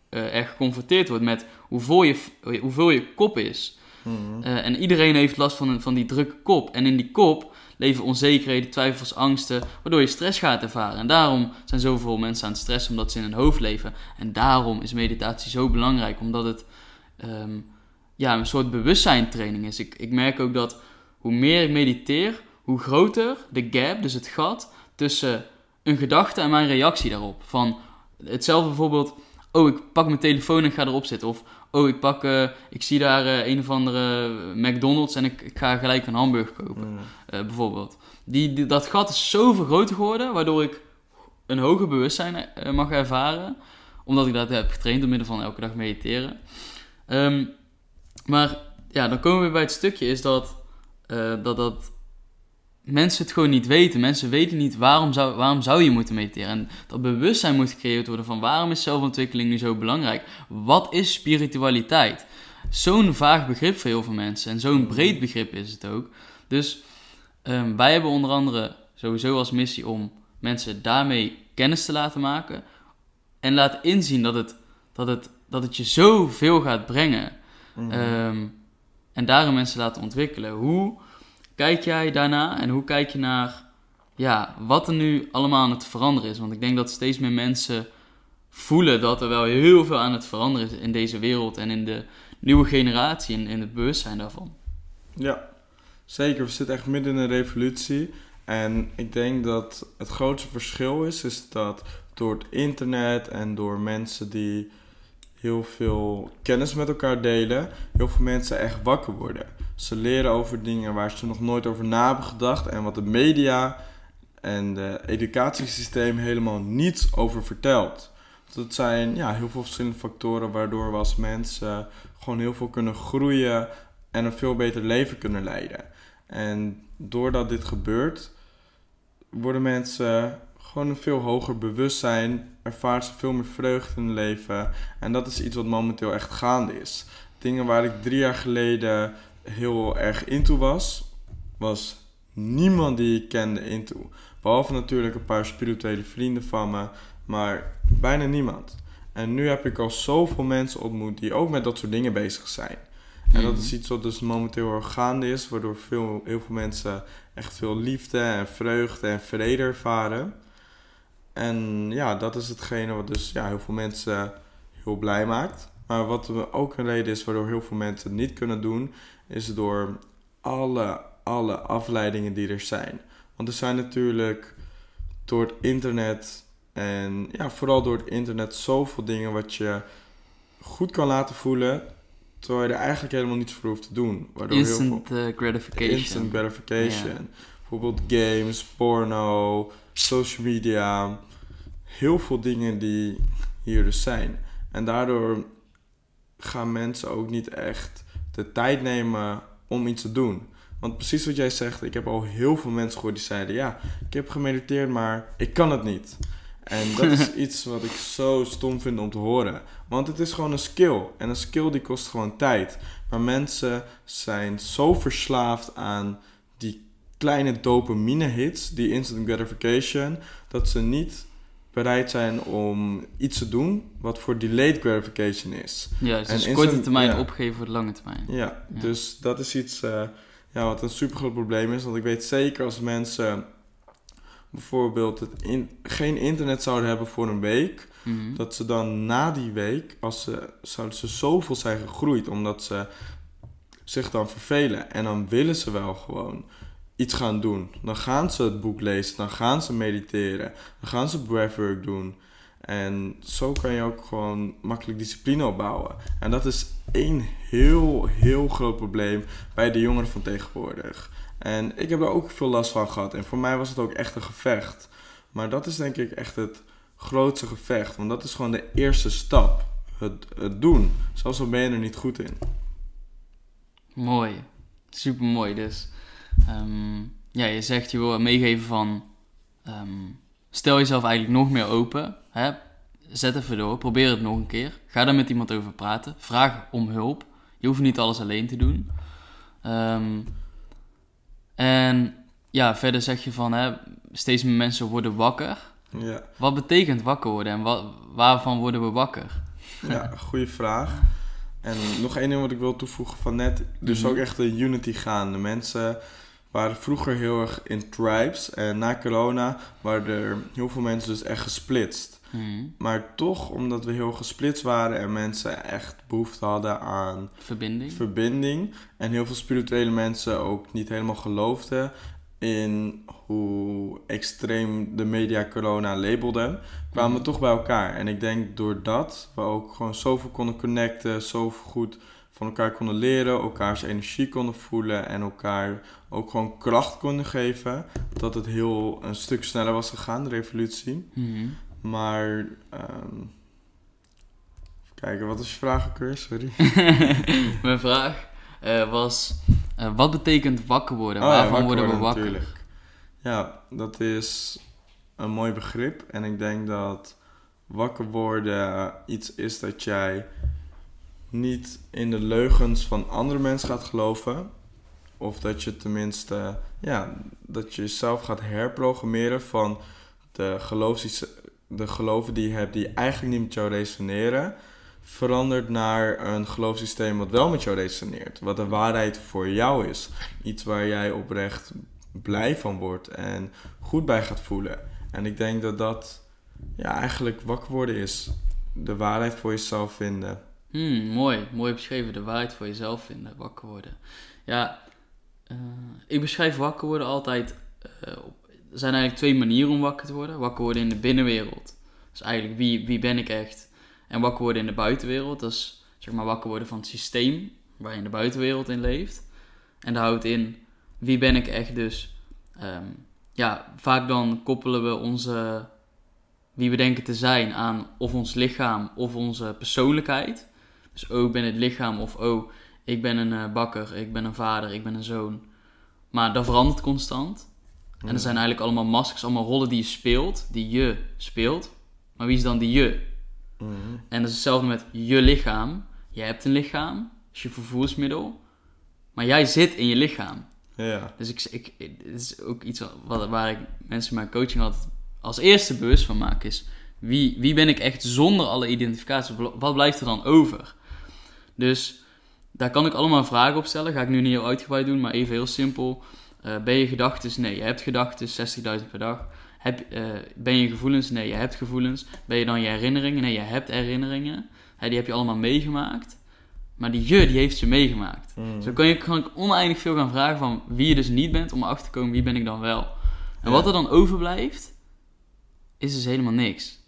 eh, erg geconfronteerd wordt met hoe vol je, hoe vol je kop is. Mhm. Eh, en iedereen heeft last van, van die drukke kop. En in die kop leven onzekerheden, twijfels, angsten, waardoor je stress gaat ervaren. En daarom zijn zoveel mensen aan het stressen, omdat ze in hun hoofd leven. En daarom is meditatie zo belangrijk, omdat het ehm, ja, een soort bewustzijntraining is. Ik, ik merk ook dat hoe meer ik mediteer, hoe groter de gap, dus het gat, tussen een gedachte en mijn reactie daarop. Van hetzelfde bijvoorbeeld, oh, ik pak mijn telefoon en ga erop zitten. Of, oh, ik pak, eh, ik zie daar eh, een of andere McDonald's en ik, ik ga gelijk een hamburger kopen, Mhm. eh, bijvoorbeeld. Die, die- dat gat is zoveel groter geworden, waardoor ik een hoger bewustzijn mag ervaren. Omdat ik dat heb getraind door middel van elke dag mediteren. Ehm, maar ja, dan komen we bij het stukje, is dat, dat, dat mensen het gewoon niet weten. Mensen weten niet waarom zou, waarom zou je moeten mediteren. En dat bewustzijn moet gecreëerd worden van waarom is zelfontwikkeling nu zo belangrijk? Wat is spiritualiteit? Zo'n vaag begrip voor heel veel mensen. En zo'n breed begrip is het ook. Dus ehm, wij hebben onder andere sowieso als missie om mensen daarmee kennis te laten maken. En laten inzien dat het, dat het, dat het je zoveel gaat brengen. Mhm. Ehm, en daarom mensen laten ontwikkelen. Hoe kijk jij daarna en hoe kijk je naar ja, wat er nu allemaal aan het veranderen is? Want ik denk dat steeds meer mensen voelen dat er wel heel veel aan het veranderen is in deze wereld en in de nieuwe generatie en in het bewustzijn daarvan. Ja, zeker. We zitten echt midden in een revolutie. En ik denk dat het grootste verschil is, is dat door het internet en door mensen die heel veel kennis met elkaar delen. Heel veel mensen echt wakker worden. Ze leren over dingen waar ze nog nooit over na hebben gedacht. En wat de media en het educatiesysteem helemaal niets over vertelt. Dat zijn ja, heel veel verschillende factoren waardoor we als mensen gewoon heel veel kunnen groeien en een veel beter leven kunnen leiden. En doordat dit gebeurt, worden mensen gewoon een veel hoger bewustzijn, ervaren ze veel meer vreugde in het leven. En dat is iets wat momenteel echt gaande is. Dingen waar ik drie jaar geleden heel erg into was, was niemand die ik kende into. Behalve natuurlijk een paar spirituele vrienden van me, maar bijna niemand. En nu heb ik al zoveel mensen ontmoet die ook met dat soort dingen bezig zijn. En dat is mhm. iets wat dus momenteel gaande is, waardoor veel, heel veel mensen echt veel liefde en vreugde en vrede ervaren. En ja, dat is hetgene wat dus ja, heel veel mensen heel blij maakt. Maar wat ook een reden is waardoor heel veel mensen het niet kunnen doen, is door alle, alle afleidingen die er zijn. Want er zijn natuurlijk door het internet en ja, vooral door het internet zoveel dingen wat je goed kan laten voelen, terwijl je er eigenlijk helemaal niets voor hoeft te doen. Waardoor instant heel veel, uh, gratification. Instant gratification. Bijvoorbeeld games, porno, social media. Heel veel dingen die hier dus zijn. En daardoor gaan mensen ook niet echt de tijd nemen om iets te doen. Want precies wat jij zegt, ik heb al heel veel mensen gehoord die zeiden: Ja, ik heb gemediteerd, maar ik kan het niet. En dat is (laughs) iets wat ik zo stom vind om te horen. Want het is gewoon een skill. En een skill die kost gewoon tijd. Maar mensen zijn zo verslaafd aan die kleine dopamine hits, die instant gratification, dat ze niet bereid zijn om iets te doen wat voor delayed gratification is. Ja, dus en korte termijn opgeven voor de lange termijn. Ja, dus dat is iets uh, ja, wat een super groot probleem is. Want ik weet zeker als mensen bijvoorbeeld het in, geen internet zouden hebben voor een week, mhm. dat ze dan na die week, als ze, zouden ze zoveel zijn gegroeid, omdat ze zich dan vervelen. En dan willen ze wel gewoon iets gaan doen. Dan gaan ze het boek lezen, dan gaan ze mediteren, dan gaan ze breathwork doen. En zo kan je ook gewoon makkelijk discipline opbouwen. En dat is één heel, heel groot probleem bij de jongeren van tegenwoordig. En ik heb daar ook veel last van gehad. En voor mij was het ook echt een gevecht. Maar dat is denk ik echt het grootste gevecht. Want dat is gewoon de eerste stap. Het, het doen. Zelfs al ben je er niet goed in. Mooi. Super mooi. Dus ehm, ja, je zegt je wil meegeven van... Ehm, stel jezelf eigenlijk nog meer open. Hè? Zet even door. Probeer het nog een keer. Ga daar met iemand over praten. Vraag om hulp. Je hoeft niet alles alleen te doen. Um, en ja, verder zeg je van hè, steeds meer mensen worden wakker. Ja. Wat betekent wakker worden en wat, waarvan worden we wakker? Ja, (laughs) goede vraag. En nog één ding wat ik wil toevoegen van net. Dus mhm. ook echt de unity gaan. De mensen waren vroeger heel erg in tribes. En na corona waren er heel veel mensen dus echt gesplitst. Mhm. Maar toch, omdat we heel gesplitst waren en mensen echt behoefte hadden aan verbinding. verbinding. En heel veel spirituele mensen ook niet helemaal geloofden in hoe extreem de media corona labelde, kwamen we mhm. toch bij elkaar. En ik denk doordat we ook gewoon zoveel konden connecten, zoveel goed van elkaar konden leren, elkaars energie konden voelen en elkaar ook gewoon kracht konden geven, dat het heel een stuk sneller was gegaan, de revolutie. Mm maar, um, kijken, wat is je vraag ook Sorry. (laughs) Mijn vraag uh, was, uh, wat betekent wakker worden? Oh, Waarvan worden we wakker? Natuurlijk. Ja, dat is een mooi begrip. En ik denk dat wakker worden iets is dat jij niet in de leugens van andere mensen gaat geloven. Of dat je tenminste, ja, dat je jezelf gaat herprogrammeren van de geloofs de geloven die je hebt die eigenlijk niet met jou resoneren, verandert naar een geloofssysteem wat wel met jou resoneert. Wat de waarheid voor jou is. Iets waar jij oprecht blij van wordt en goed bij gaat voelen. En ik denk dat dat ja, eigenlijk wakker worden is. De waarheid voor jezelf vinden. Hmm, mooi, mooi beschreven. De waarheid voor jezelf vinden, wakker worden. Ja, uh, ik beschrijf wakker worden altijd uh, op er zijn eigenlijk twee manieren om wakker te worden. Wakker worden in de binnenwereld. Dus eigenlijk wie, wie ben ik echt? En wakker worden in de buitenwereld, dat is zeg maar wakker worden van het systeem waar je in de buitenwereld in leeft. En dat houdt in, wie ben ik echt dus? Ehm, ja, vaak dan koppelen we onze, wie we denken te zijn aan of ons lichaam of onze persoonlijkheid. Dus oh, ik ben het lichaam of oh, ik ben een eh, bakker, ik ben een vader, ik ben een zoon. Maar dat verandert constant. En er zijn eigenlijk allemaal maskers, allemaal rollen die je speelt, die je speelt. Maar wie is dan die je? Mhm. En dat is hetzelfde met je lichaam. Je hebt een lichaam, is je vervoersmiddel. Maar jij zit in je lichaam. Ja. Dus ik, ik, het is ook iets wat, waar ik mensen in mijn coaching altijd als eerste bewust van maak. Is wie, wie ben ik echt zonder alle identificatie? Wat blijft er dan over? Dus daar kan ik allemaal vragen op stellen. Ga ik nu niet heel uitgebreid doen, maar even heel simpel. Eh, ben je gedachten? Nee, je hebt gedachten 60.000 per dag. Heb, eh, ben je gevoelens? Nee, je hebt gevoelens. Ben je dan je herinneringen? Nee, je hebt herinneringen. Die heb je allemaal meegemaakt. Maar die je, die heeft ze meegemaakt. Mhm. Zo kan, je, kan ik oneindig veel gaan vragen van wie je dus niet bent, om erachter te komen wie ben ik dan wel. En Ja. wat er dan overblijft, is dus helemaal niks.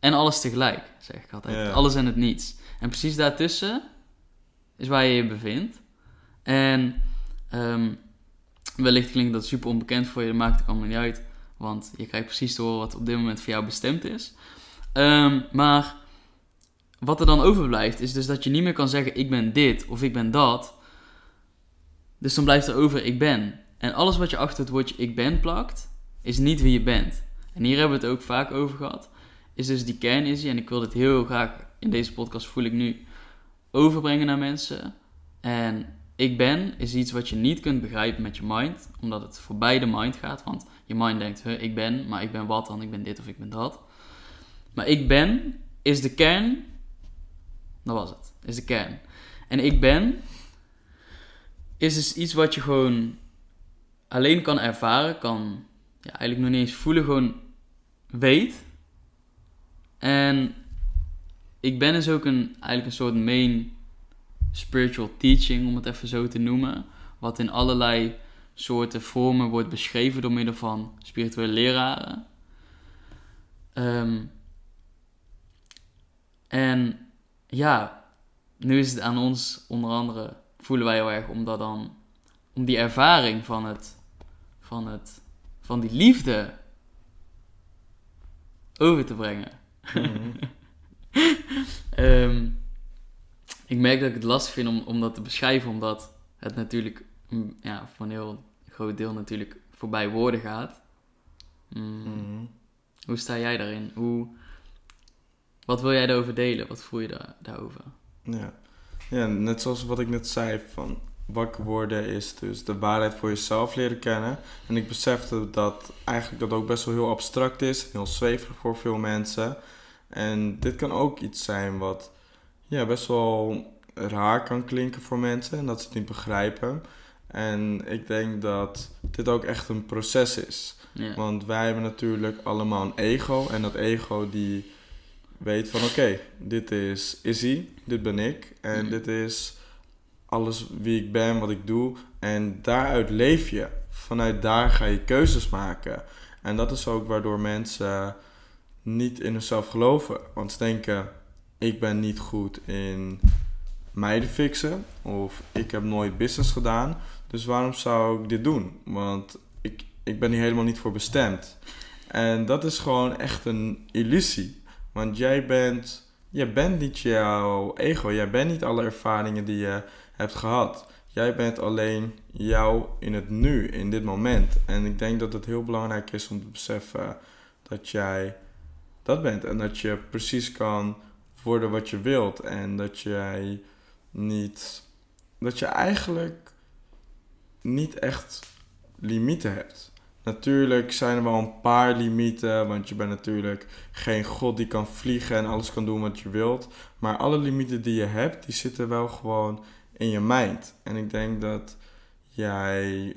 En alles tegelijk, zeg ik altijd. Ja. Alles en het niets. En precies daartussen is waar je je bevindt. En ehm, wellicht klinkt dat super onbekend voor je, dat maakt het allemaal niet uit. Want je krijgt precies te horen wat op dit moment voor jou bestemd is. Ehm, maar wat er dan overblijft, is dus dat je niet meer kan zeggen: ik ben dit of ik ben dat. Dus dan blijft er over: ik ben. En alles wat je achter het woordje ik ben plakt, is niet wie je bent. En hier hebben we het ook vaak over gehad. Is dus die kernisie. En ik wil dit heel graag in deze podcast, voel ik nu, overbrengen naar mensen. En ik ben is iets wat je niet kunt begrijpen met je mind, omdat het voorbij de mind gaat. Want je mind denkt: ik ben, maar ik ben wat dan? Ik ben dit of ik ben dat. Maar ik ben is de kern. Dat was het. Is de kern. En ik ben is dus iets wat je gewoon alleen kan ervaren, kan ja, eigenlijk nog niet eens voelen, gewoon weet. En ik ben is ook een, eigenlijk een soort main spiritual teaching, om het even zo te noemen. Wat in allerlei soorten vormen wordt beschreven door middel van spirituele leraren. Ehm, en ja, nu is het aan ons, onder andere, voelen wij heel erg om dat dan, om die ervaring van het, van het, van die liefde over te brengen. Mhm. (laughs) (laughs) Ehm, ik merk dat ik het lastig vind om, om dat te beschrijven, omdat het natuurlijk mm, ja, voor een heel groot deel natuurlijk voorbij woorden gaat. Mm, Mhm. Hoe sta jij daarin? Hoe, wat wil jij daarover delen? Wat voel je daar, daarover? Ja. ja, net zoals wat ik net zei, van wakker worden is dus de waarheid voor jezelf leren kennen. En ik besefte dat eigenlijk dat ook best wel heel abstract is, heel zweverig voor veel mensen. En dit kan ook iets zijn wat ja, best wel raar kan klinken voor mensen en dat ze het niet begrijpen. En ik denk dat dit ook echt een proces is. Ja. Want wij hebben natuurlijk allemaal een ego. En dat ego die weet van oké, dit is Izzy, dit ben ik. En Mhm. dit is alles wie ik ben, wat ik doe. En daaruit leef je. Vanuit daar ga je keuzes maken. En dat is ook waardoor mensen niet in zichzelf geloven. Want ze denken, ik ben niet goed in meiden fixen. Of ik heb nooit business gedaan. Dus waarom zou ik dit doen? Want ik, ik ben hier helemaal niet voor bestemd. En dat is gewoon echt een illusie. Want jij bent, jij bent niet jouw ego. Jij bent niet alle ervaringen die je hebt gehad. Jij bent alleen jou in het nu, in dit moment. En ik denk dat het heel belangrijk is om te beseffen dat jij dat bent. En dat je precies kan worden wat je wilt. En dat jij niet. Dat je eigenlijk niet echt limieten hebt. Natuurlijk zijn er wel een paar limieten, want je bent natuurlijk geen god die kan vliegen en alles kan doen wat je wilt. Maar alle limieten die je hebt, die zitten wel gewoon in je mind. En ik denk dat jij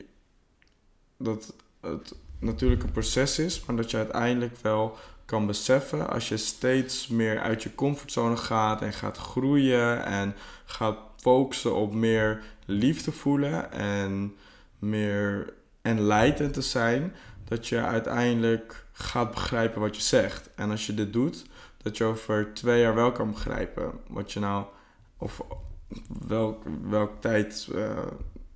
dat het natuurlijk een proces is, maar dat je uiteindelijk wel kan beseffen als je steeds meer uit je comfortzone gaat en gaat groeien en gaat focussen op meer liefde voelen en meer enlightened te zijn, dat je uiteindelijk gaat begrijpen wat je zegt. En als je dit doet, dat je over twee jaar wel kan begrijpen wat je nou, of welk, welk tijd, uh,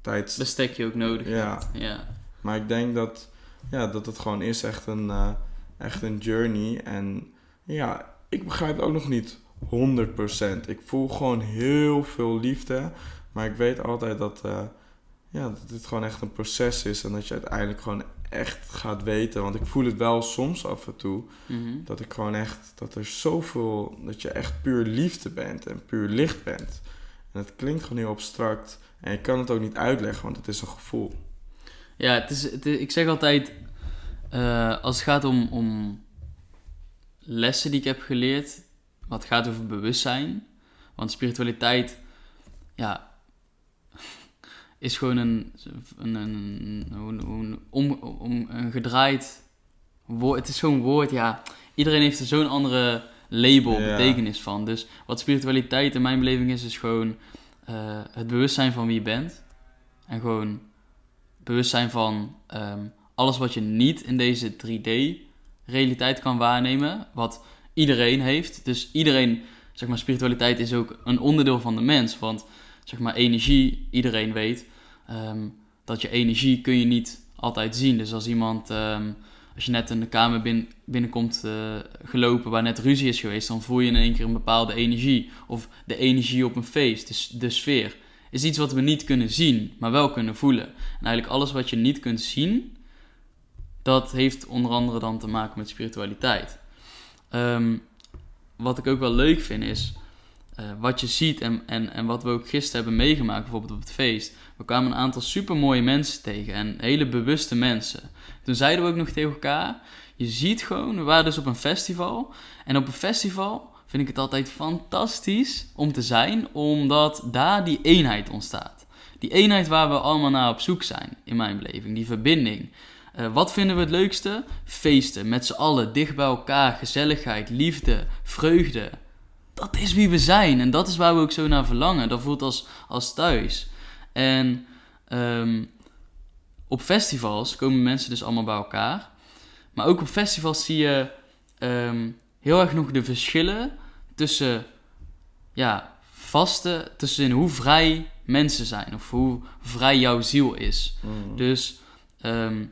tijds... Bestek je ook nodig Ja. hebt. Ja. Maar ik denk dat, ja, dat het gewoon is echt een, eh, echt een journey. En ja, ik begrijp het ook nog niet 100%. Ik voel gewoon heel veel liefde. Maar ik weet altijd dat, eh, ja, dat dit gewoon echt een proces is. En dat je uiteindelijk gewoon echt gaat weten. Want ik voel het wel soms af en toe. Mhm. Dat ik gewoon echt, dat er zoveel, dat je echt puur liefde bent en puur licht bent. En het klinkt gewoon heel abstract. En ik kan het ook niet uitleggen, want het is een gevoel. Ja, het is, het is- ik zeg altijd, eh, als het gaat om, om lessen die ik heb geleerd, wat gaat over bewustzijn. Want spiritualiteit, ja, (laughs) is gewoon een, een, een, hoe- om, om, een gedraaid woord. Het is zo'n woord, ja. Iedereen heeft er zo'n andere label, Ja. betekenis van. Dus wat spiritualiteit in mijn beleving is, is gewoon eh, het bewustzijn van wie je bent. En gewoon bewustzijn van ehm, alles wat je niet in deze 3D-realiteit kan waarnemen. Wat iedereen heeft. Dus iedereen, zeg maar, spiritualiteit is ook een onderdeel van de mens. Want, zeg maar, energie, iedereen weet ehm, dat je energie kun je niet altijd zien. Dus als iemand, ehm, als je net in de kamer bin- binnenkomt eh, gelopen waar net ruzie is geweest, dan voel je in één keer een bepaalde energie. Of de energie op een feest, de sfeer is iets wat we niet kunnen zien, maar wel kunnen voelen. En eigenlijk alles wat je niet kunt zien, dat heeft onder andere dan te maken met spiritualiteit. Ehm, wat ik ook wel leuk vind is, eh, wat je ziet en, en, en wat we ook gisteren hebben meegemaakt, bijvoorbeeld op het feest. We kwamen een aantal supermooie mensen tegen en hele bewuste mensen. Toen zeiden we ook nog tegen elkaar, je ziet gewoon, we waren dus op een festival. En op een festival vind ik het altijd fantastisch om te zijn, omdat daar die eenheid ontstaat. Die eenheid waar we allemaal naar op zoek zijn, in mijn beleving, die verbinding. Eh, wat vinden we het leukste? Feesten, met z'n allen, dicht bij elkaar, gezelligheid, liefde, vreugde. Dat is wie we zijn en dat is waar we ook zo naar verlangen. Dat voelt als, als thuis. En ehm, op festivals komen mensen dus allemaal bij elkaar. Maar ook op festivals zie je ehm, heel erg nog de verschillen tussen ja, vaste, tussen hoe vrij mensen zijn of hoe vrij jouw ziel is. Dus ehm,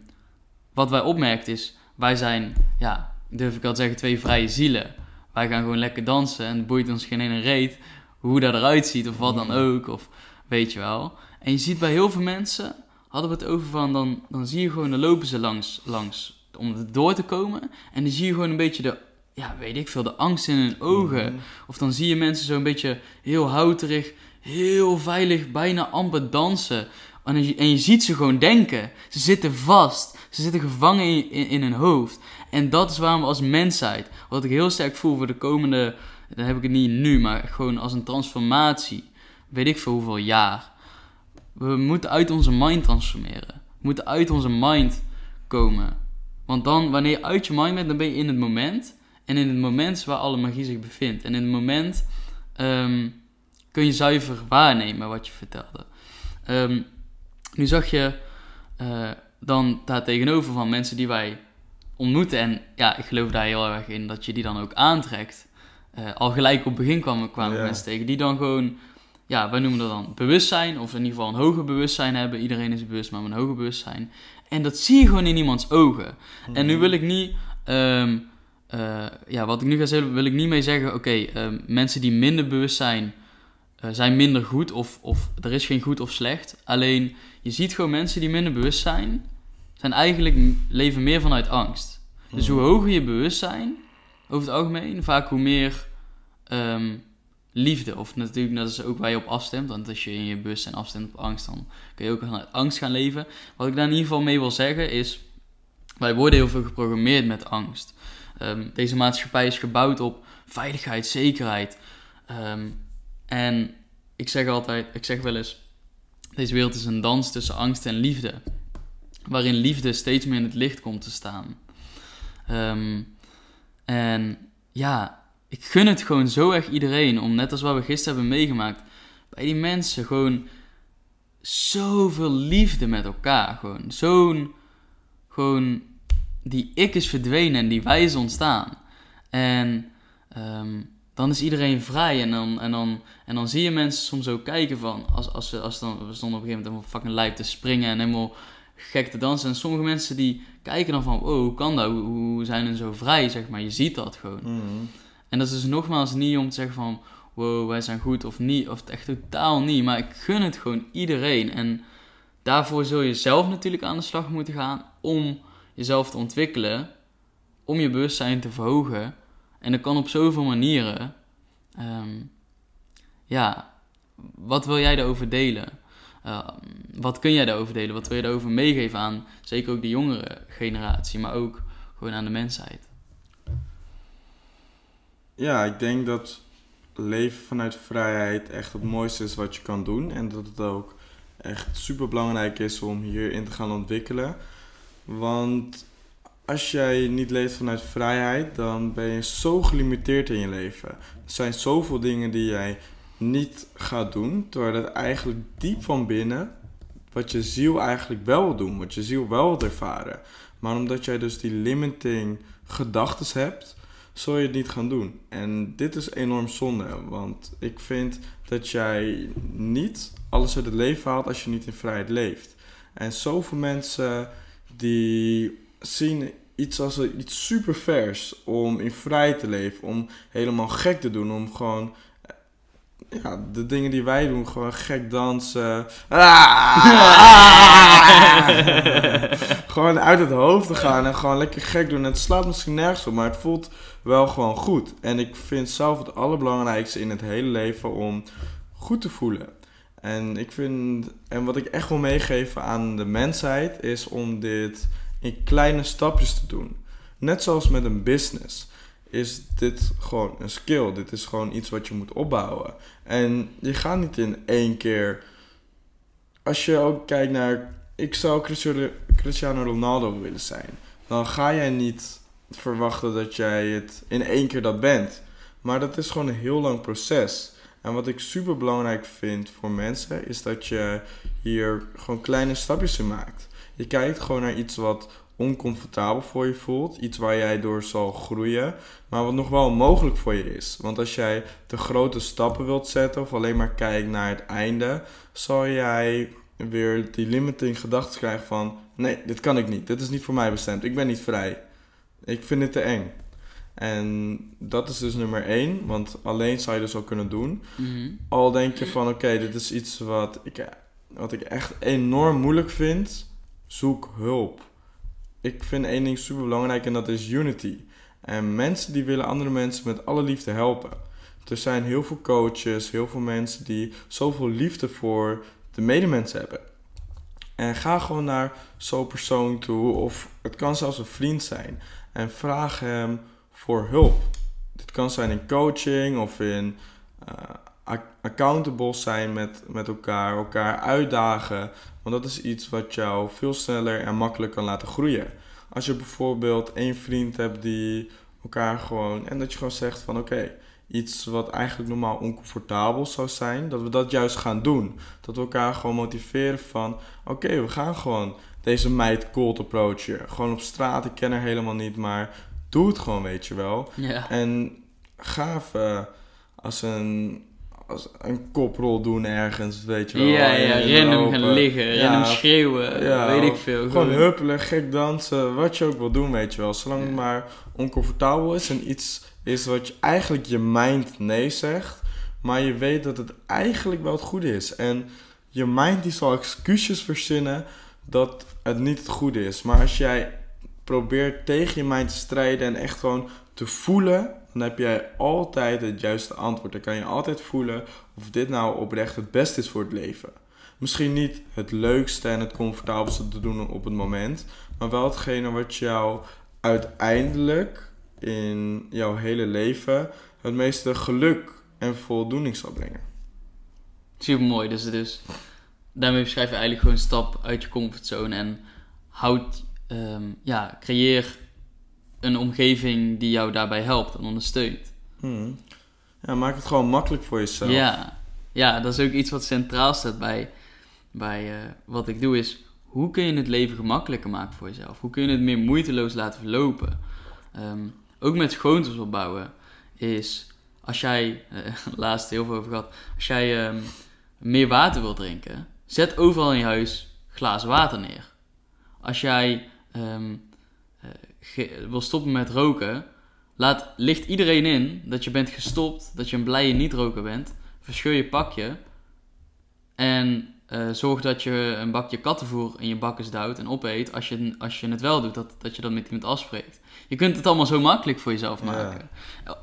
wat wij opmerken is, wij zijn, ja, durf ik te zeggen, twee vrije zielen. Wij gaan gewoon lekker dansen en het boeit ons geen ene reet hoe dat eruit ziet of wat dan ook, of weet je wel. En je ziet bij heel veel mensen, hadden we het over van, dan, dan zie je gewoon, dan lopen ze langs, langs om er door te komen. En dan zie je gewoon een beetje de, ja, weet ik veel, de angst in hun ogen. Mhm. Of dan zie je mensen zo een beetje heel houterig, heel veilig, bijna amper dansen. En je, en je ziet ze gewoon denken. Ze zitten vast. Ze zitten gevangen in, in, hun hoofd. En dat is waarom we als mensheid, wat ik heel sterk voel voor de komende, dan heb ik het niet nu, maar gewoon als een transformatie, weet ik veel hoeveel jaar. We moeten uit onze mind transformeren. We moeten uit onze mind komen. Want dan, wanneer je uit je mind bent, dan ben je in het moment. En in het moment is waar alle magie zich bevindt. En in het moment ehm, kun je zuiver waarnemen wat je vertelde. Ehm, nu zag je eh, dan daar tegenover van mensen die wij ontmoeten. En ja, ik geloof daar heel erg in dat je die dan ook aantrekt. Eh, al gelijk op het begin kwamen, kwamen Ja. mensen tegen die dan gewoon, ja, wij noemen dat dan bewustzijn. Of in ieder geval een hoger bewustzijn hebben. Iedereen is bewust, maar een hoger bewustzijn. En dat zie je gewoon in iemands ogen. En nu wil ik niet, ehm, eh, ja, wat ik nu ga zeggen, wil ik niet mee zeggen, oké, ehm, mensen die minder bewust zijn, eh, zijn minder goed of, of er is geen goed of slecht. Alleen, je ziet gewoon mensen die minder bewust zijn, zijn eigenlijk leven meer vanuit angst. Dus hoe hoger je bewustzijn, over het algemeen, vaak hoe meer ehm, liefde, of natuurlijk, dat is ook waar je op afstemt, want als je in je bewustzijn afstemt op angst, dan kun je ook vanuit angst gaan leven. Wat ik daar in ieder geval mee wil zeggen is, wij worden heel veel geprogrammeerd met angst. Ehm, deze maatschappij is gebouwd op veiligheid, zekerheid. Ehm, en ik zeg altijd, ik zeg wel eens, deze wereld is een dans tussen angst en liefde. Waarin liefde steeds meer in het licht komt te staan. Ehm, en ja, ik gun het gewoon zo erg iedereen om, net als wat we gisteren hebben meegemaakt, bij die mensen gewoon zoveel liefde met elkaar. Gewoon zo'n, gewoon, die ik is verdwenen en die wij is ontstaan. En ehm, dan is iedereen vrij. En dan, en, dan, en dan zie je mensen soms ook kijken van, als, als, ze, als dan, we stonden op een gegeven moment helemaal fucking lijp te springen en helemaal gek te dansen. En sommige mensen die kijken dan van, oh, hoe kan dat? Hoe, hoe zijn ze zo vrij, zeg maar. Je ziet dat gewoon. Mhm. En dat is dus nogmaals niet om te zeggen van, wow, wij zijn goed of niet. Of echt totaal niet. Maar ik gun het gewoon iedereen. En daarvoor zul je zelf natuurlijk aan de slag moeten gaan om jezelf te ontwikkelen. Om je bewustzijn te verhogen. En dat kan op zoveel manieren. Ehm, ja, wat wil jij daarover delen? Uh, wat kun jij daarover delen? Wat wil je daarover meegeven aan zeker ook de jongere generatie, maar ook gewoon aan de mensheid? Ja, ik denk dat leven vanuit vrijheid echt het mooiste is wat je kan doen. En dat het ook echt super belangrijk is om hierin te gaan ontwikkelen. Want als jij niet leeft vanuit vrijheid, dan ben je zo gelimiteerd in je leven. Er zijn zoveel dingen die jij niet gaat doen, terwijl het eigenlijk diep van binnen wat je ziel eigenlijk wel wil doen, wat je ziel wel wil ervaren. Maar omdat jij dus die limiting gedachten hebt, zul je het niet gaan doen. En dit is enorm zonde, want ik vind dat jij niet alles uit het leven haalt als je niet in vrijheid leeft. En zoveel mensen die zien iets als iets super vers om in vrijheid te leven, om helemaal gek te doen, om gewoon ja, de dingen die wij doen, gewoon gek dansen. (laughs) gewoon uit het hoofd te gaan en gewoon lekker gek doen. Het slaat misschien nergens op, maar het voelt wel gewoon goed. En ik vind zelf het allerbelangrijkste in het hele leven om goed te voelen. En ik vind, en wat ik echt wil meegeven aan de mensheid, is om dit in kleine stapjes te doen. Net zoals met een business is dit gewoon een skill. Dit is gewoon iets wat je moet opbouwen. En je gaat niet in één keer. Als je ook kijkt naar. Ik zou Cristiano Ronaldo willen zijn. Dan ga jij niet verwachten dat jij het in één keer dat bent. Maar dat is gewoon een heel lang proces. En wat ik super belangrijk vind voor mensen is dat je hier gewoon kleine stapjes in maakt. Je kijkt gewoon naar iets wat oncomfortabel voor je voelt. Iets waar jij door zal groeien. Maar wat nog wel mogelijk voor je is. Want als jij te grote stappen wilt zetten of alleen maar kijkt naar het einde, zal jij weer die limiting gedachten krijgen van: nee, dit kan ik niet. Dit is niet voor mij bestemd. Ik ben niet vrij. Ik vind het te eng. En dat is dus nummer één, want alleen zou je dus al kunnen doen. Mhm. Al denk je van: oké, dit is iets wat ik, wat ik echt enorm moeilijk vind. Zoek hulp ik vind één ding super belangrijk en dat is unity. En mensen die willen andere mensen met alle liefde helpen. Er zijn heel veel coaches, heel veel mensen die zoveel liefde voor de medemensen hebben. En ga gewoon naar zo'n persoon toe, of het kan zelfs een vriend zijn. En vraag hem voor hulp. Dit kan zijn in coaching of in uh, accountable zijn met, met elkaar, elkaar uitdagen. Want dat is iets wat jou veel sneller en makkelijk kan laten groeien. Als je bijvoorbeeld één vriend hebt die elkaar gewoon. En dat je gewoon zegt van oké, iets wat eigenlijk normaal oncomfortabel zou zijn, dat we dat juist gaan doen. Dat we elkaar gewoon motiveren van oké, we gaan gewoon deze meid cold approachen. Gewoon op straat, ik ken haar helemaal niet, maar doe het gewoon, weet je wel. Ja. En ga even als een als een koprol doen ergens, weet je wel. Ja, ja, random gaan liggen, Ja, random schreeuwen, ja, weet ik veel. Gewoon huppelen, gek dansen, wat je ook wil doen, weet je wel. Zolang het maar oncomfortabel is en iets is wat je eigenlijk je mind nee zegt, maar je weet dat het eigenlijk wel het goede is. En je mind die zal excuses verzinnen dat het niet het goede is. Maar als jij probeert tegen je mind te strijden en echt gewoon te voelen, dan heb jij altijd het juiste antwoord. Dan kan je altijd voelen of dit nou oprecht het beste is voor het leven. Misschien niet het leukste en het comfortabelste te doen op het moment, maar wel hetgene wat jou uiteindelijk in jouw hele leven het meeste geluk en voldoening zal brengen. Super mooi, dus, daarmee beschrijf je eigenlijk gewoon stap uit je comfortzone en houd, ehm, ja, creëer een omgeving die jou daarbij helpt en ondersteunt. Hmm. Ja, maak het gewoon makkelijk voor jezelf. Ja, ja, dat is ook iets wat centraal staat bij, bij eh, wat ik doe, is hoe kun je het leven gemakkelijker maken voor jezelf? Hoe kun je het meer moeiteloos laten verlopen? Ehm, ook met gewoontes opbouwen. is als jij, eh, (laughs) laatst heel veel over gehad, als jij ehm, meer water wil drinken, zet overal in je huis glazen water neer. Als jij ehm, eh, wil stoppen met roken, laat, licht iedereen in dat je bent gestopt, dat je een blije niet-roker bent. Verscheur je pakje en eh, zorg dat je een bakje kattenvoer in je bakkes duwt en opeet als je, als je het wel doet, dat, dat je dat met iemand afspreekt. Je kunt het allemaal zo makkelijk voor jezelf Ja. maken.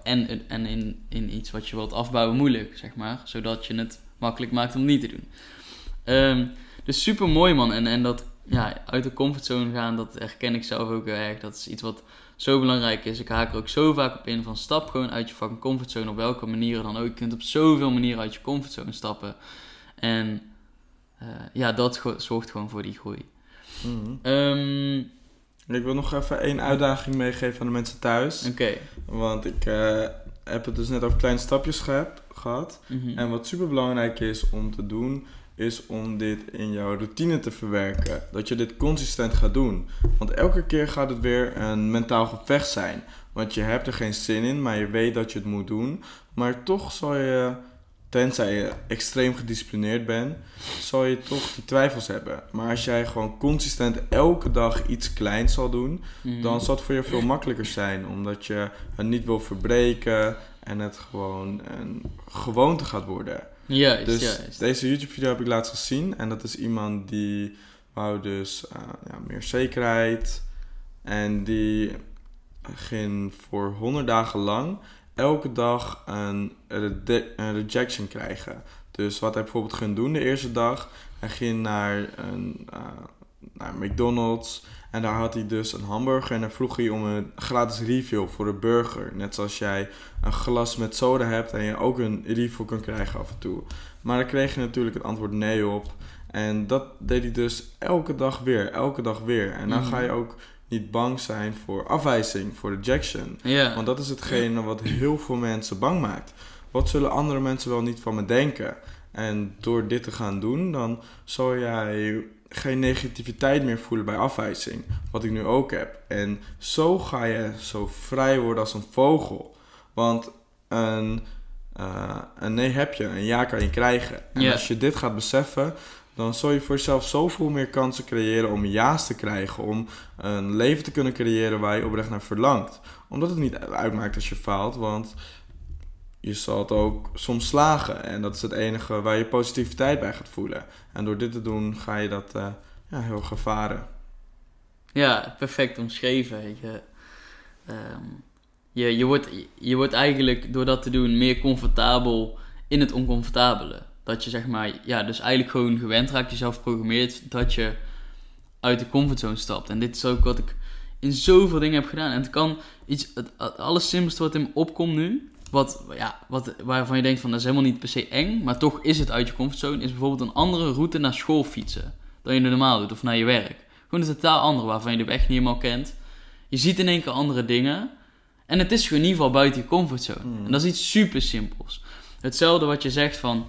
En, en in, in iets wat je wilt afbouwen moeilijk, zeg maar. Zodat je het makkelijk maakt om niet te doen. Ehm, dus super mooi man. En, en dat ja, uit de comfortzone gaan, dat herken ik zelf ook heel erg. Dat is iets wat zo belangrijk is. Ik haak er ook zo vaak op in van stap gewoon uit je fucking comfortzone. Op welke manieren dan ook. Je kunt op zoveel manieren uit je comfortzone stappen. En eh, ja, dat zorgt gewoon voor die groei. Mhm. Ehm, Ik wil nog even één uitdaging meegeven aan de mensen thuis. Oké. Want ik eh, heb het dus net over kleine stapjes gehad. Mhm. En wat super belangrijk is om te doen, is om dit in jouw routine te verwerken. Dat je dit consistent gaat doen. Want elke keer gaat het weer een mentaal gevecht zijn. Want je hebt er geen zin in, maar je weet dat je het moet doen. Maar toch zal je, tenzij je extreem gedisciplineerd bent, zal je toch die twijfels hebben. Maar als jij gewoon consistent elke dag iets kleins zal doen, Mhm. dan zal het voor je veel makkelijker zijn. Omdat je het niet wil verbreken en het gewoon een gewoonte gaat worden. Juist, Dus juist. deze YouTube-video heb ik laatst gezien. En dat is iemand die wou dus eh, ja, meer zekerheid. En die ging voor 100 dagen lang elke dag een, een rejection krijgen. Dus wat hij bijvoorbeeld ging doen de eerste dag. Hij ging naar, een, eh, naar McDonald's. En daar had hij dus een hamburger. En dan vroeg hij om een gratis refill voor de burger. Net zoals jij een glas met soda hebt en je ook een refill kan krijgen af en toe. Maar daar kreeg je natuurlijk het antwoord nee op. En dat deed hij dus elke dag weer, elke dag weer. En dan Mhm. ga je ook niet bang zijn voor afwijzing, voor rejection. Want dat is hetgene wat heel veel mensen bang maakt. Wat zullen andere mensen wel niet van me denken? En door dit te gaan doen, dan zal jij geen negativiteit meer voelen bij afwijzing. Wat ik nu ook heb. En zo ga je zo vrij worden als een vogel. Want een, eh, een nee heb je, een ja kan je krijgen. En als je dit gaat beseffen, dan zul je voor jezelf zoveel meer kansen creëren om ja's te krijgen. Om een leven te kunnen creëren waar je oprecht naar verlangt. Omdat het niet uitmaakt als je faalt, want je zal het ook soms slagen. En dat is het enige waar je positiviteit bij gaat voelen. En door dit te doen ga je dat eh, ja, heel erg ervaren. Ja, perfect omschreven. Je, Ehm, je, je, wordt, je wordt eigenlijk door dat te doen meer comfortabel in het oncomfortabele. Dat je zeg maar, ja, dus eigenlijk gewoon gewend raakt, jezelf programmeert dat je uit de comfortzone stapt. En dit is ook wat ik in zoveel dingen heb gedaan. En het kan iets, het, het allersimpelste wat in me opkomt nu, wat, ja, wat, waarvan je denkt van dat is helemaal niet per se eng, maar toch is het uit je comfortzone, is bijvoorbeeld een andere route naar school fietsen dan je normaal doet of naar je werk. Gewoon een totaal andere waarvan je de weg niet helemaal kent. Je ziet in één keer andere dingen. En het is gewoon in ieder geval buiten je comfortzone. Mm. En dat is iets super simpels. Hetzelfde wat je zegt van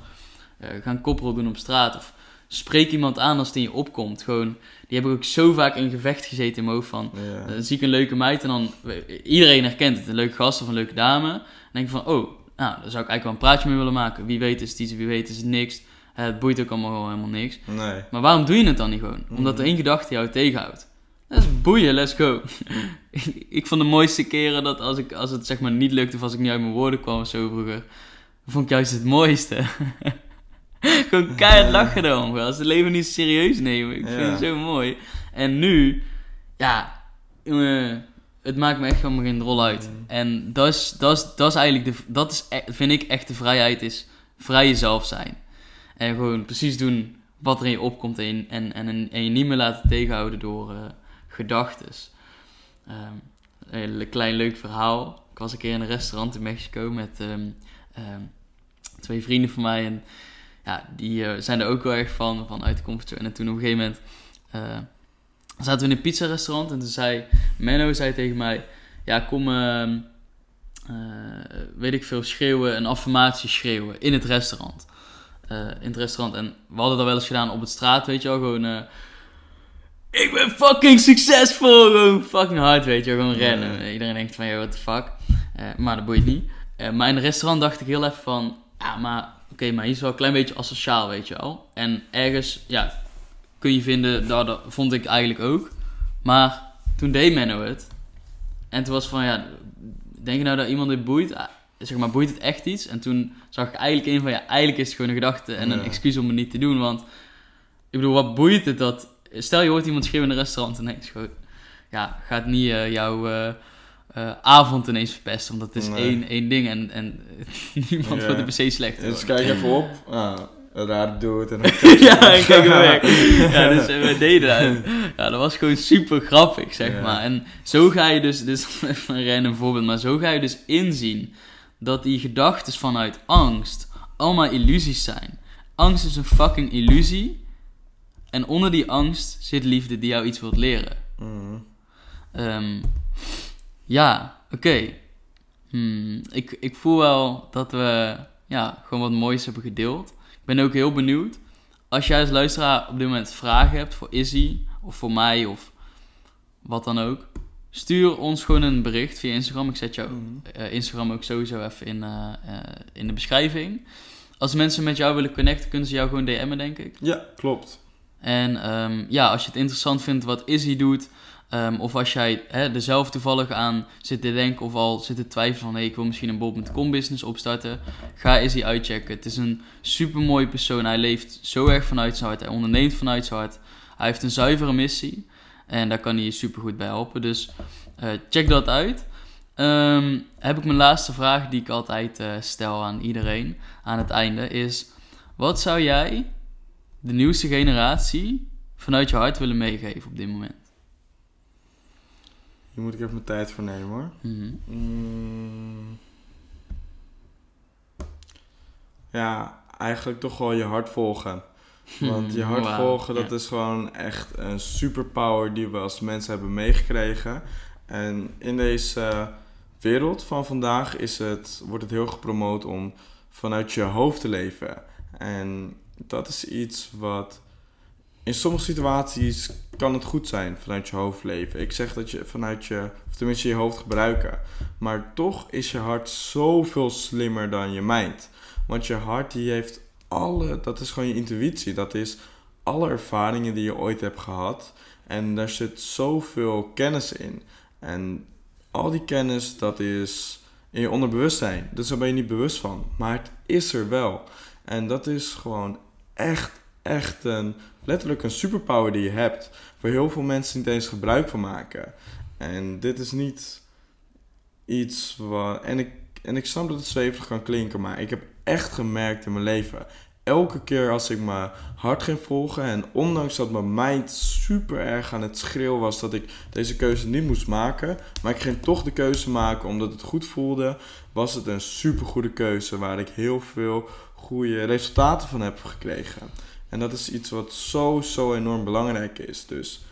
eh gaan koprol doen op straat of spreek iemand aan als het in je opkomt. Gewoon, die heb ik ook zo vaak in gevecht gezeten in mijn hoofd van dan zie ik een leuke meid en dan iedereen herkent het, een leuke gast of een leuke dame. Dan denk ik van, oh, nou, daar zou ik eigenlijk wel een praatje mee willen maken. Wie weet is het iets, wie weet is het niks. Eh, het boeit ook allemaal gewoon helemaal niks. Nee. Maar waarom doe je het dan niet gewoon? Omdat er één gedachte jou tegenhoudt. Dat is boeien, let's go. (laughs) ik vond de mooiste keren dat als, ik, als het zeg maar niet lukte of als ik niet uit mijn woorden kwam of zo vroeger, vond ik juist het mooiste. (laughs) gewoon keihard lachen dan, als het leven niet serieus nemen. Ik vind Ja. het zo mooi. En nu, ja, jongen, het maakt me echt helemaal geen rol uit. Mm. En dat is, dat is, dat is eigenlijk, de, dat is, e- vind ik echt de vrijheid, is vrij jezelf zijn. En gewoon precies doen wat er in je opkomt en, je- en, en, en je niet meer laten tegenhouden door eh gedachtes. Ehm, een hele klein leuk verhaal. Ik was een keer in een restaurant in Mexico met ehm, ehm, twee vrienden van mij. En ja, die eh, zijn er ook wel erg van, van uit de comfortzone. En toen op een gegeven moment eh, zaten we in een pizza-restaurant. En toen zei Menno zei tegen mij... Ja, kom, ehm, eh, weet ik veel, schreeuwen, een affirmatie schreeuwen in het restaurant. Eh, in het restaurant. En we hadden dat wel eens gedaan op het straat, weet je wel. Gewoon, eh, ik ben fucking succesvol. Gewoon fucking hard, weet je wel. Gewoon rennen. Iedereen denkt van, joh, what the fuck. Maar dat boeit niet. Maar in het restaurant dacht ik heel even van, ja, maar oké, maar hier is wel een klein beetje asociaal, weet je wel. En ergens, ja, kun je vinden, dat, dat vond ik eigenlijk ook. Maar toen deed Menno het. En toen was van, ja, denk je nou dat iemand dit boeit? Ah, Zeg maar, boeit het echt iets? En toen zag ik eigenlijk in van, ja, eigenlijk is het gewoon een gedachte en een excuus om het niet te doen. Want, ik bedoel, wat boeit het dat... Stel, je hoort iemand schreeuwen in een restaurant en ineens gewoon... Ja, gaat niet eh, jouw eh, eh, avond ineens verpesten, want dat is Nee. één, één ding. En, en (laughs) niemand Ja. wordt er per se slecht Dus kijk even op. (laughs) Ah, raar doet en (laughs) ja, en kijk maar weg. Ja, (laughs) dus eh, we deden dat. Ja, dat was gewoon super grappig, zeg Ja. maar. En zo ga je dus, (laughs) dit is even een random voorbeeld, maar zo ga je dus inzien dat die gedachten vanuit angst allemaal illusies zijn. Angst is een fucking illusie. En onder die angst zit liefde die jou iets wilt leren. Mhm. Ehm, ja, oké. Hmm, ik, ik voel wel dat we ja, gewoon wat moois hebben gedeeld. Ik ben ook heel benieuwd. Als jij als luisteraar op dit moment vragen hebt voor Izzy of voor mij of wat dan ook. Stuur ons gewoon een bericht via Instagram. Ik zet jouw Mhm. eh, Instagram ook sowieso even in, eh, eh, in de beschrijving. Als mensen met jou willen connecten, kunnen ze jou gewoon DM'en, denk ik. Ja, klopt. En ehm, ja, als je het interessant vindt wat Izzy doet, ehm, of als jij hè, er zelf toevallig aan zit te denken of al zit te twijfelen van hey, ik wil misschien een bol.com business opstarten, ga Izzy uitchecken. Het is een super mooie persoon. Hij leeft zo erg vanuit zijn hart. Hij onderneemt vanuit zijn hart. Hij heeft een zuivere missie en daar kan hij je super goed bij helpen. Dus eh, check dat uit. Ehm, heb ik mijn laatste vraag die ik altijd eh, stel aan iedereen aan het einde is: wat zou jij de nieuwste generatie vanuit je hart willen meegeven op dit moment? Hier moet ik even mijn tijd voor nemen hoor. Mhm. Mm. Ja, eigenlijk toch wel je hart volgen. Want je (laughs) hart volgen, dat ja. is gewoon echt een superpower die we als mensen hebben meegekregen. En in deze wereld van vandaag is het, wordt het heel gepromoot om vanuit je hoofd te leven. En dat is iets wat in sommige situaties kan het goed zijn vanuit je hoofd leven. Ik zeg dat je vanuit je, of tenminste je hoofd gebruiken. Maar toch is je hart zoveel slimmer dan je mind. Want je hart die heeft alle, dat is gewoon je intuïtie. Dat is alle ervaringen die je ooit hebt gehad. En daar zit zoveel kennis in. En al die kennis, dat is in je onderbewustzijn. Dus daar ben je niet bewust van. Maar het is er wel. En dat is gewoon echt, echt een, letterlijk een superpower die je hebt. Waar heel veel mensen niet eens gebruik van maken. En dit is niet iets wat... En ik, en ik snap dat het zweverig kan klinken, maar ik heb echt gemerkt in mijn leven... Elke keer als ik mijn hart ging volgen en ondanks dat mijn mind super erg aan het schreeuwen was dat ik deze keuze niet moest maken, maar ik ging toch de keuze maken omdat het goed voelde, was het een super goede keuze waar ik heel veel goede resultaten van heb gekregen. En dat is iets wat zo, zo enorm belangrijk is. Dus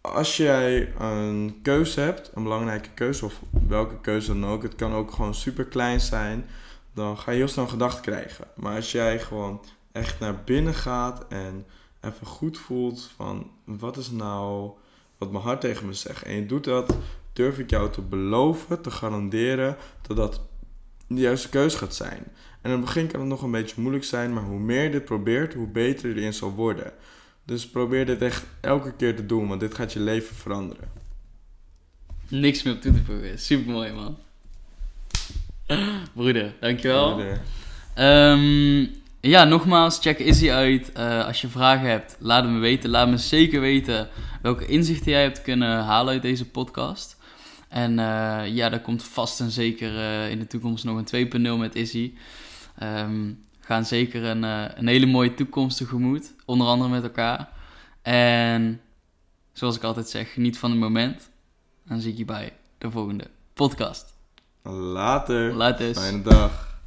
als jij een keuze hebt, een belangrijke keuze, of welke keuze dan ook, het kan ook gewoon super klein zijn, dan ga je heel snel een gedachte krijgen. Maar als jij gewoon echt naar binnen gaat en even goed voelt van wat is nou wat mijn hart tegen me zegt. En je doet dat, durf ik jou te beloven, te garanderen dat dat de juiste keuze gaat zijn. En in het begin kan het nog een beetje moeilijk zijn, maar hoe meer je dit probeert, hoe beter je erin zal worden. Dus probeer dit echt elke keer te doen, want dit gaat je leven veranderen. Niks meer op toe te voegen. Super mooi, man. Broeder, dankjewel. Broeder. Ehm, ja, nogmaals, check Izzy uit. Eh, als je vragen hebt, laat het me weten. Laat me zeker weten welke inzichten jij hebt kunnen halen uit deze podcast. En eh, ja, daar komt vast en zeker eh, in de toekomst nog een 2.0 met Izzy. We gaan zeker een, eh, een hele mooie toekomst tegemoet. Onder andere met elkaar. En zoals ik altijd zeg, geniet van het moment. Dan zie ik je bij de volgende podcast. Later. Later. Fijne dag.